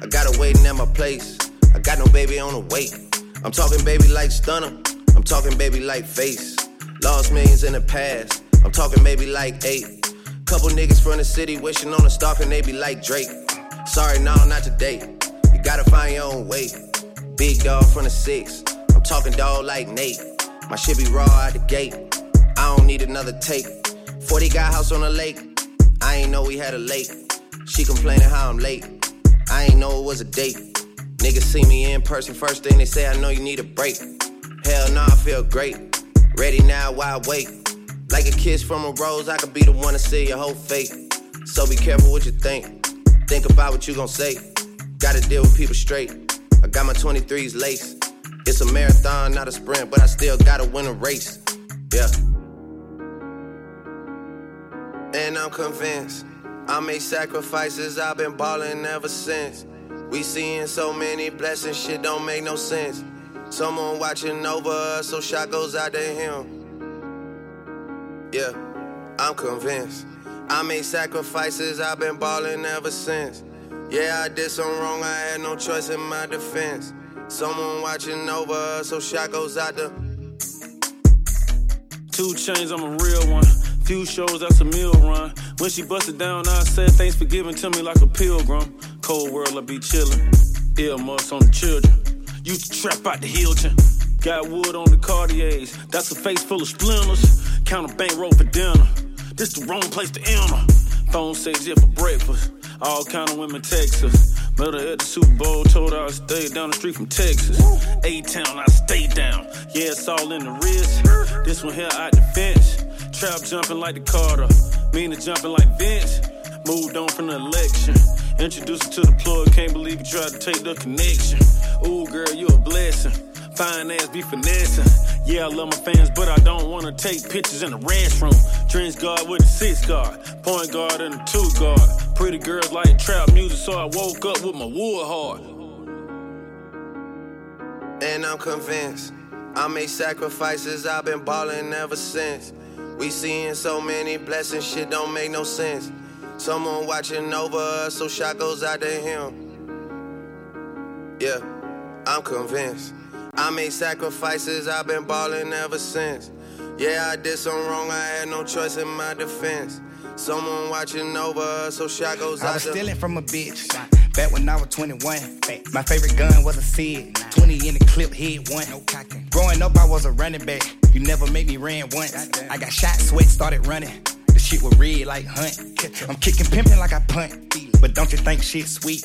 I got her waiting at my place. I got no baby on the wait. I'm talking baby like stunner. I'm talking baby like face. Lost millions in the past. I'm talking maybe like eight. Couple niggas from the city wishing on a stalk and they be like Drake. Sorry, no, not today. You gotta find your own way. Big dog from the six. I'm talking dog like Nate. My shit be raw out the gate. I don't need another take. 40 got house on the lake. I ain't know we had a lake. She complaining how I'm late. I ain't know it was a date. Niggas see me in person first thing they say I know you need a break. Hell no, I feel great. Ready now, why wait? Like a kiss from a rose, I could be the one to see your whole fate. So be careful what you think. Think about what you gon' say. Gotta deal with people straight. I got my 23s lace. It's a marathon, not a sprint, but I still gotta win a race. Yeah. And I'm convinced I made sacrifices, I've been ballin' ever since. We seeing so many blessings, shit don't make no sense. Someone watching over us, so shot goes out to him. Yeah, I'm convinced. I made sacrifices, I've been ballin' ever since. Yeah, I did some wrong, I had no choice in my defense. Someone watching over us, so shot goes out to Two Chainz, I'm a real one. Few shows, that's a meal run. When she busted down, I said thanks for giving to me like a pilgrim. Cold world, I be chillin'. Earmuffs on the children. Used to trap out the Hilton. Got wood on the Cartiers. That's a face full of splinters. Count a bankroll for dinner. This the wrong place to enter. Phone says yeah for breakfast. All kind of women text us. Met her at the Super Bowl, told her I stayed down the street from Texas. A-Town, I stay down. Yeah, it's all in the wrist. This one here the fence. Trap jumping like the Carter. Mean jumping like Vince. Moved on from the election. Introduced to the plug, can't believe you tried to take the connection. Ooh, girl, you a blessing. Fine ass be finessing. Yeah, I love my fans, but I don't wanna take pictures in the restroom. Trench guard with a six guard, point guard and a two guard. Pretty girls like trap music, so I woke up with my wood hard. And I'm convinced I made sacrifices, I've been ballin' ever since. We seeing so many blessings, shit don't make no sense. Someone watching over us, so shot goes out to him. Yeah, I'm convinced. I made sacrifices, I've been ballin' ever since. Yeah, I did some wrong, I had no choice in my defense. Someone watching over us, so shot goes out to him. I was stealing from a bitch. Back when I was 21. My favorite gun was a Sid. 20 in the clip, hit one. Growing up, I was a running back. You never made me ran once. I got shot, sweat, started running. The shit was red like hunt. I'm kicking pimping like I punt. But don't you think shit sweet?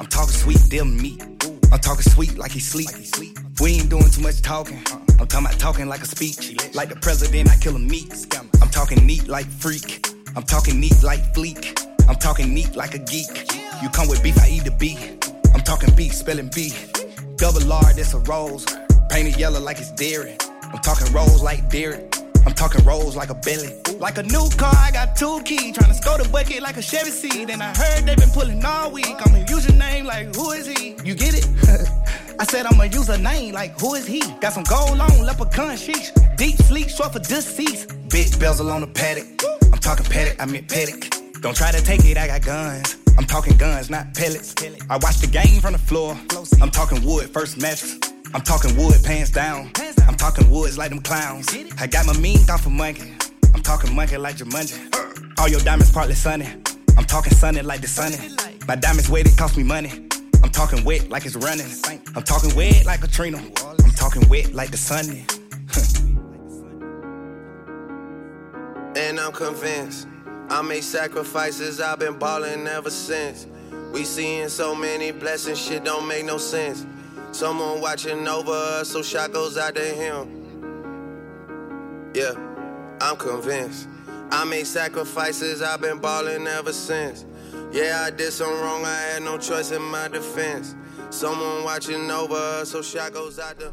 I'm talking sweet, deal meat. I'm talking sweet like he sleep. We ain't doing too much talking. I'm talking about talking like a speech. Like the president, I kill a meat. I'm talking neat like freak. I'm talking neat like fleek. I'm talking neat like a geek. You come with beef, I eat the beef. I'm talking beef, spelling B. Double R, that's a rose. Painted yellow like it's dairy. I'm talking rolls like Derek. I'm talking rolls like a belly. Like a new car, I got two keys. Trying to score the bucket like a Chevy seat. And I heard they been pulling all week. I'ma use your name like who is he? You get it? *laughs* I said use a name like who is he? Got some gold on, leprechaun sheesh. Deep sleep, short for deceased. Big bezel on the Patek. I'm talking Patek, I mean Patek. Don't try to take it, I got guns. I'm talking guns, not pellets. I watch the game from the floor. I'm talking wood, first mattress. I'm talking wood, pants down. I'm talking woods like them clowns. I got my mean off of monkey. I'm talking monkey like Jumanji. All your diamonds partly sunny. I'm talking sunny like the sunny. My diamonds it cost me money. I'm talking wet like it's running. I'm talking wet like Katrina. I'm talking wet like the sunny. *laughs* And I'm convinced I made sacrifices, I've been ballin' ever since. We seeing so many blessings, shit don't make no sense. Someone watching over us, so shot goes out to him. Yeah, I'm convinced. I made sacrifices, I've been ballin' ever since. Yeah, I did some wrong, I had no choice in my defense. Someone watching over us, so shot goes out to